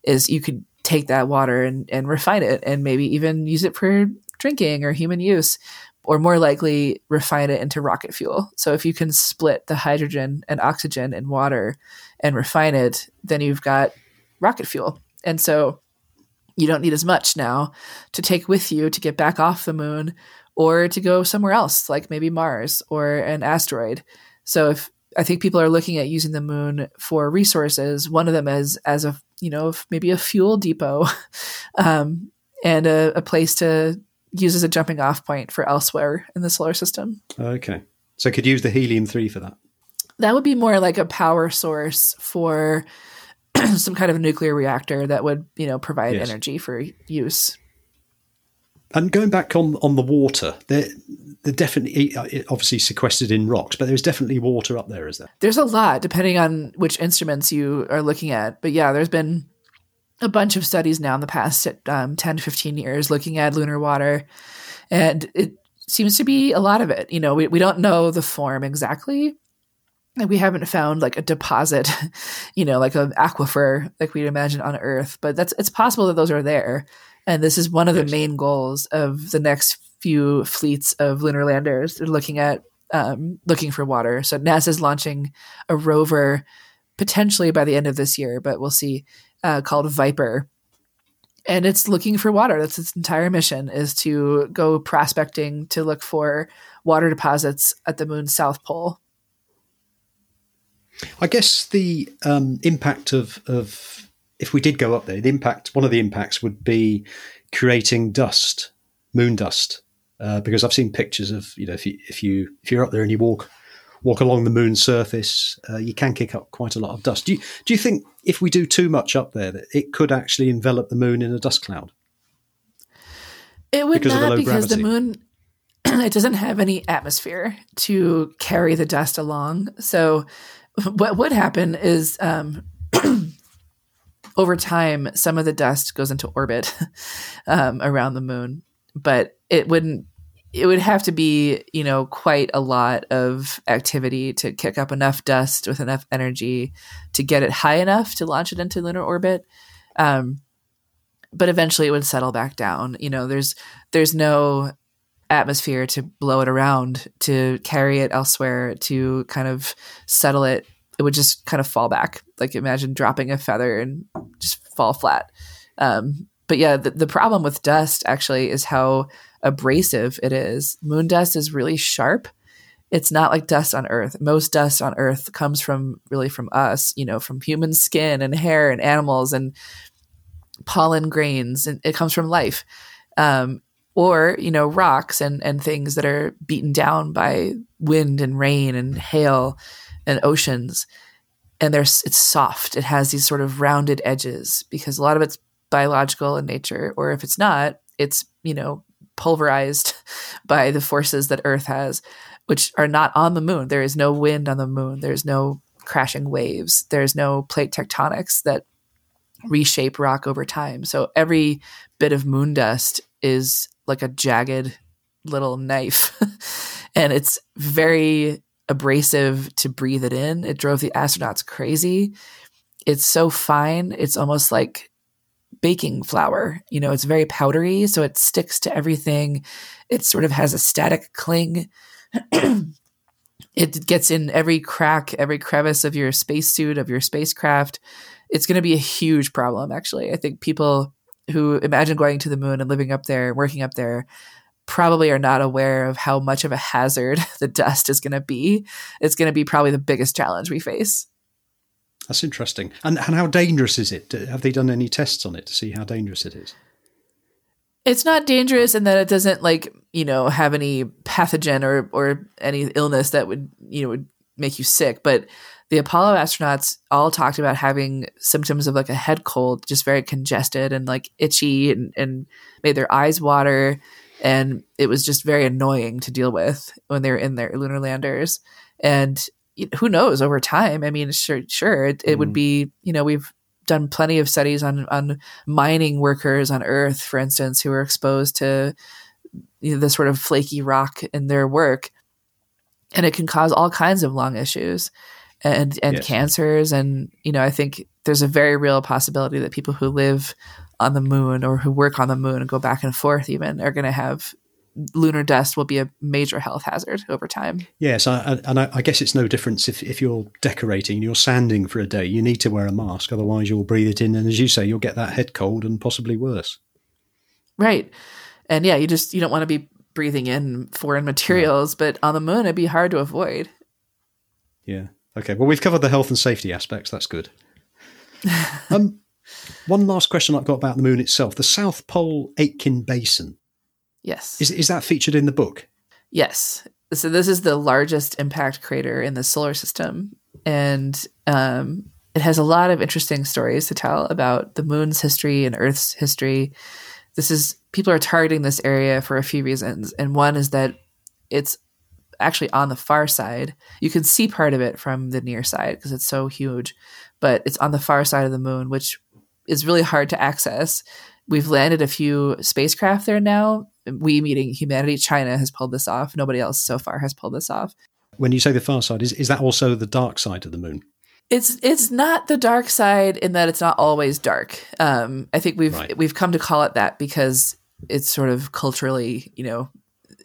is you could take that water and, and refine it and maybe even use it for drinking or human use, or more likely refine it into rocket fuel. So if you can split the hydrogen and oxygen in water and refine it, then you've got rocket fuel. And so you don't need as much now to take with you to get back off the moon or to go somewhere else, like maybe Mars or an asteroid. So if I think people are looking at using the moon for resources, one of them is as a you know maybe a fuel depot, um, and a, a place to use as a jumping off point for elsewhere in the solar system. Okay, so could use the helium three for that. That would be more like a power source for some kind of nuclear reactor that would you know provide yes. energy for use. And going back on on the water, they're, they're definitely obviously sequestered in rocks, but there's definitely water up there, is there? There's a lot, depending on which instruments you are looking at. But yeah, there's been a bunch of studies now in the past um, 10 to 15 years looking at lunar water, and it seems to be a lot of it. You know, we, we don't know the form exactly. We haven't found like a deposit, you know, like an aquifer like we'd imagine on Earth, but that's it's possible that those are there. And this is one of the main goals of the next few fleets of lunar landers. They're looking at um, looking for water. So NASA's launching a rover potentially by the end of this year, but we'll see, uh, called Viper. And it's looking for water. That's its entire mission is to go prospecting to look for water deposits at the moon's south pole. I guess the um, impact of, of if we did go up there, the impact, one of the impacts would be creating dust, moon dust, uh, because I've seen pictures of you know if you if you if you're up there and you walk walk along the moon's surface, uh, you can kick up quite a lot of dust. Do you do you think if we do too much up there that it could actually envelop the moon in a dust cloud? It would because not because gravity? the moon it doesn't have any atmosphere to carry the dust along. So what would happen is um, over time, some of the dust goes into orbit um, around the moon, but it wouldn't. It would have to be, you know, quite a lot of activity to kick up enough dust with enough energy to get it high enough to launch it into lunar orbit. Um, but eventually, it would settle back down. You know, there's there's no atmosphere to blow it around, to carry it elsewhere, to kind of settle it it would just kind of fall back. Like imagine dropping a feather and just fall flat. Um, but yeah, the, the problem with dust actually is how abrasive it is. Moon dust is really sharp. It's not like dust on Earth. Most dust on Earth comes from really from us, you know, from human skin and hair and animals and pollen grains, and it comes from life. Um, or you know rocks and and things that are beaten down by wind and rain and hail and oceans and there's it's soft. It has these sort of rounded edges because a lot of it's biological in nature or if it's not it's you know pulverized by the forces that earth has which are not on the moon. There is no wind on the moon. There's no crashing waves. There's no plate tectonics that reshape rock over time. So every bit of moon dust is like a jagged little knife. And it's very abrasive to breathe it in. It drove the astronauts crazy. It's so fine, it's almost like baking flour. You know, it's very powdery, so it sticks to everything. It sort of has a static cling. it gets in every crack, every crevice of your spacesuit, of your spacecraft. It's going to be a huge problem, actually. I think people who imagine going to the moon and living up there, working up there, probably are not aware of how much of a hazard the dust is going to be. It's going to be probably the biggest challenge we face. That's interesting. And, and how dangerous is it? Have they done any tests on it to see how dangerous it is? It's not dangerous in that it doesn't like, you know, have any pathogen or or any illness that would, you know, would make you sick, but the Apollo astronauts all talked about having symptoms of like a head cold, just very congested and like itchy and, and made their eyes water. And it was just very annoying to deal with when they were in their lunar landers. And who knows over time? I mean, sure, sure, it, it mm. would be, you know, we've done plenty of studies on on mining workers on Earth, for instance, who are exposed to you know, the sort of flaky rock in their work, and it can cause all kinds of lung issues and and yes. cancers. And you know, I think there's a very real possibility that people who live on the moon or who work on the moon and go back and forth even are going to have lunar dust will be a major health hazard over time. Yes, I, and I, I, guess it's no difference if, if you're decorating, you're sanding for a day, you need to wear a mask, otherwise you'll breathe it in, and as you say, you'll get that head cold and possibly worse. Right, and yeah, you just you don't want to be breathing in foreign materials, but on the moon it'd be hard to avoid. Yeah. Okay. Well, we've covered the health and safety aspects. That's good. um, one last question I've got about the moon itself: the South Pole Aitken Basin. Yes. Is is that featured in the book? Yes. So this is the largest impact crater in the solar system, and um, it has a lot of interesting stories to tell about the moon's history and Earth's history. This is people are targeting this area for a few reasons, and one is that it's actually on the far side. You can see part of it from the near side because it's so huge, but it's on the far side of the moon, which is really hard to access. We've landed a few spacecraft there now, we meeting humanity china has pulled this off. Nobody else so far has pulled this off. When you say the far side is, is that also the dark side of the moon? It's it's not the dark side in that it's not always dark. Um, i think we've right. we've come to call it that because it's sort of culturally you know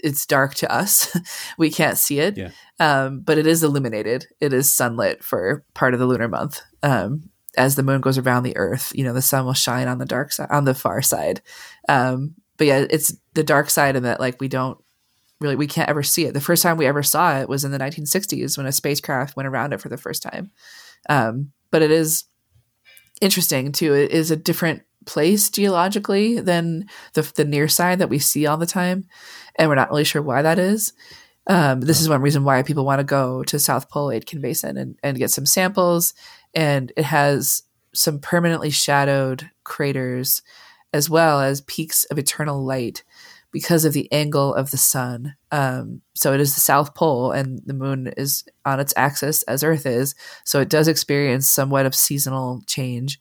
it's dark to us. We can't see it. Yeah. um, but it is illuminated. It is sunlit for part of the lunar month. Um, as the moon goes around the earth you know the sun will shine on the dark side on the far side um, but yeah, it's the dark side of it. Like we don't really, we can't ever see it. The first time we ever saw it was in the 1960s when a spacecraft went around it for the first time. Um, but it is interesting too. It is a different place geologically than the the near side that we see all the time, and we're not really sure why that is. Um, this is one reason why people want to go to South Pole Aitken Basin and, and get some samples. And it has some permanently shadowed craters as well as peaks of eternal light because of the angle of the sun. Um, so it is the south pole, and the moon is on its axis as Earth is. So it does experience somewhat of seasonal change.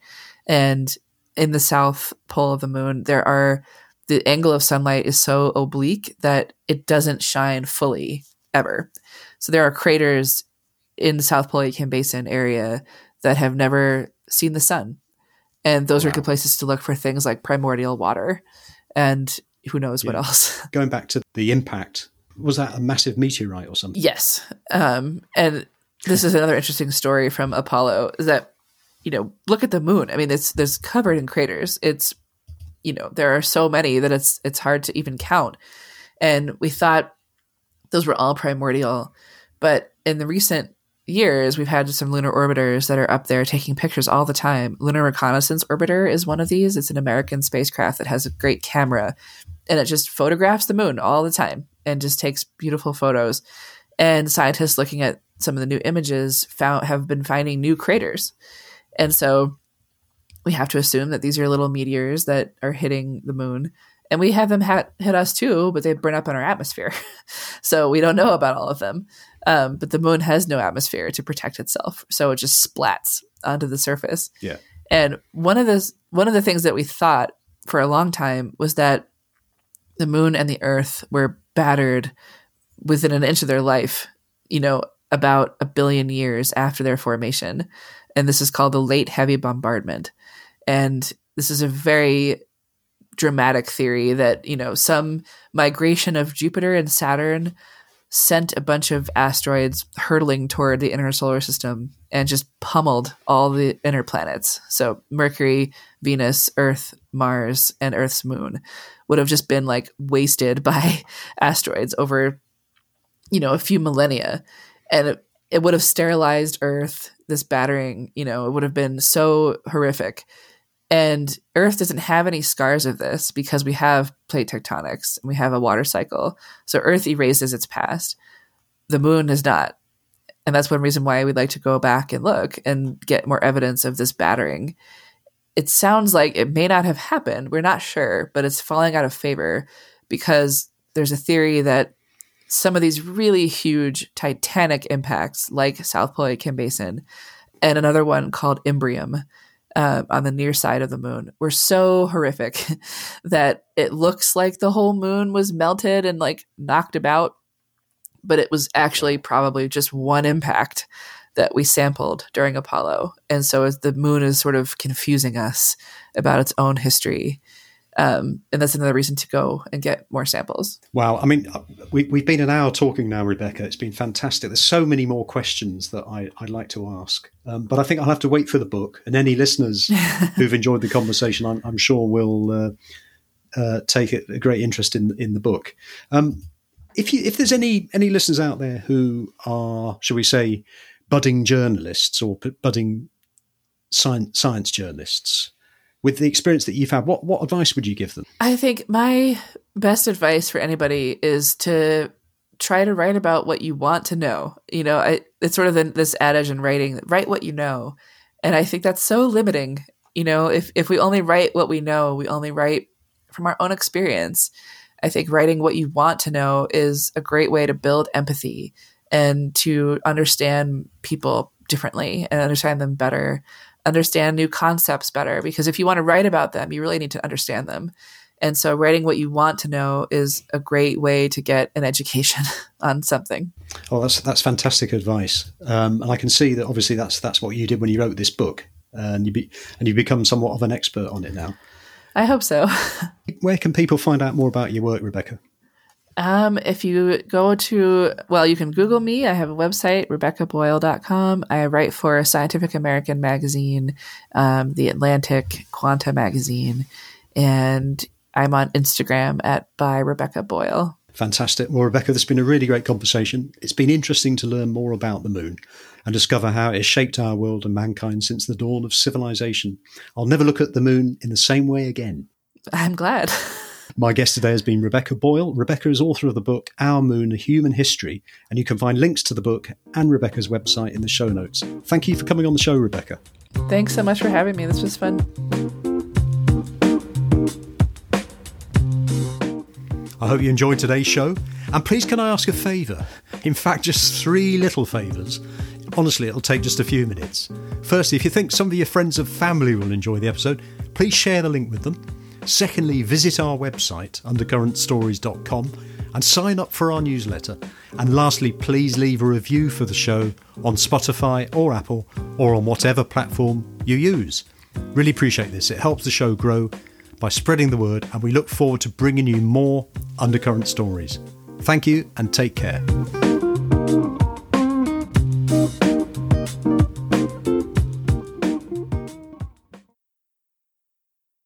And in the south pole of the moon, there are the angle of sunlight is so oblique that it doesn't shine fully ever. So there are craters in the South Pole Aitken Basin area that have never seen the sun and those wow. are good places to look for things like primordial water and who knows yeah. what else. Going back to the impact, was that a massive meteorite or something? Yes. Um, and this is another interesting story from Apollo is that, you know, look at the moon. I mean, it's there's covered in craters. It's, you know, there are so many that it's it's hard to even count. And we thought those were all primordial. But in the recent years, we've had some lunar orbiters that are up there taking pictures all the time. Lunar Reconnaissance Orbiter is one of these. It's an American spacecraft that has a great camera and it just photographs the moon all the time and just takes beautiful photos. And scientists looking at some of the new images found have been finding new craters. And so we have to assume that these are little meteors that are hitting the moon. And we have them hit us too, but they burn up in our atmosphere. so we don't know about all of them. Um, but the moon has no atmosphere to protect itself, so it just splats onto the surface. Yeah. And one of the one of the things that we thought for a long time was that the moon and the Earth were battered within an inch of their life. You know, about a billion years after their formation, and this is called the Late Heavy Bombardment. And this is a very dramatic theory that you know some migration of Jupiter and Saturn sent a bunch of asteroids hurtling toward the inner solar system and just pummeled all the inner planets. So Mercury, Venus, Earth, Mars, and Earth's moon would have just been like wasted by asteroids over, you know, a few millennia. And it, it would have sterilized Earth, this battering, you know, it would have been so horrific. And Earth doesn't have any scars of this because we have plate tectonics and we have a water cycle. So Earth erases its past. The moon is not. And that's one reason why we'd like to go back and look and get more evidence of this battering. It sounds like it may not have happened. We're not sure, but it's falling out of favor because there's a theory that some of these really huge titanic impacts, like South Pole-Aitken Basin, and another one called Imbrium, uh, on the near side of the moon were so horrific that it looks like the whole moon was melted and like knocked about, but it was actually probably just one impact that we sampled during Apollo. And so the moon is sort of confusing us about its own history. Um, and that's another reason to go and get more samples. Wow. I mean, uh, we, we've been an hour talking now, Rebecca. It's been fantastic. There's so many more questions that I, I'd like to ask. Um, but I think I'll have to wait for the book. And any listeners who've enjoyed the conversation, I'm, I'm sure will uh, uh, take a great interest in, in the book. Um, if, you, if there's any, any listeners out there who are, shall we say, budding journalists or budding science, science journalists, with the experience that you've had, what what advice would you give them? I think my best advice for anybody is to try to write about what you want to know. You know, I, it's sort of the, this adage in writing: write what you know, and I think that's so limiting. You know, if if we only write what we know, we only write from our own experience. I think writing what you want to know is a great way to build empathy and to understand people differently and understand them better understand new concepts better because if you want to write about them, you really need to understand them. And so, writing what you want to know is a great way to get an education on something. Oh, that's that's fantastic advice, um, and I can see that obviously that's that's what you did when you wrote this book, and you be, and you've become somewhat of an expert on it now. I hope so. Where can people find out more about your work, Rebecca? Um, if you go to, well, you can Google me. I have a website, RebeccaBoyle.com. I write for Scientific American magazine, um, The Atlantic, Quanta magazine, and I'm on Instagram at by Rebecca Boyle. Fantastic. Well, Rebecca, this has been a really great conversation. It's been interesting to learn more about the moon and discover how it has shaped our world and mankind since the dawn of civilization. I'll never look at the moon in the same way again. I'm glad. My guest today has been Rebecca Boyle. Rebecca is author of the book Our Moon, A Human History, and you can find links to the book and Rebecca's website in the show notes. Thank you for coming on the show, Rebecca. Thanks so much for having me. This was fun. I hope you enjoyed today's show. And please, can I ask a favour? In fact, just three little favours. Honestly, it'll take just a few minutes. Firstly, if you think some of your friends and family will enjoy the episode, please share the link with them. Secondly, visit our website, undercurrentstories.com, and sign up for our newsletter. And lastly, please leave a review for the show on Spotify or Apple or on whatever platform you use. Really appreciate this. It helps the show grow by spreading the word, and we look forward to bringing you more undercurrent stories. Thank you and take care.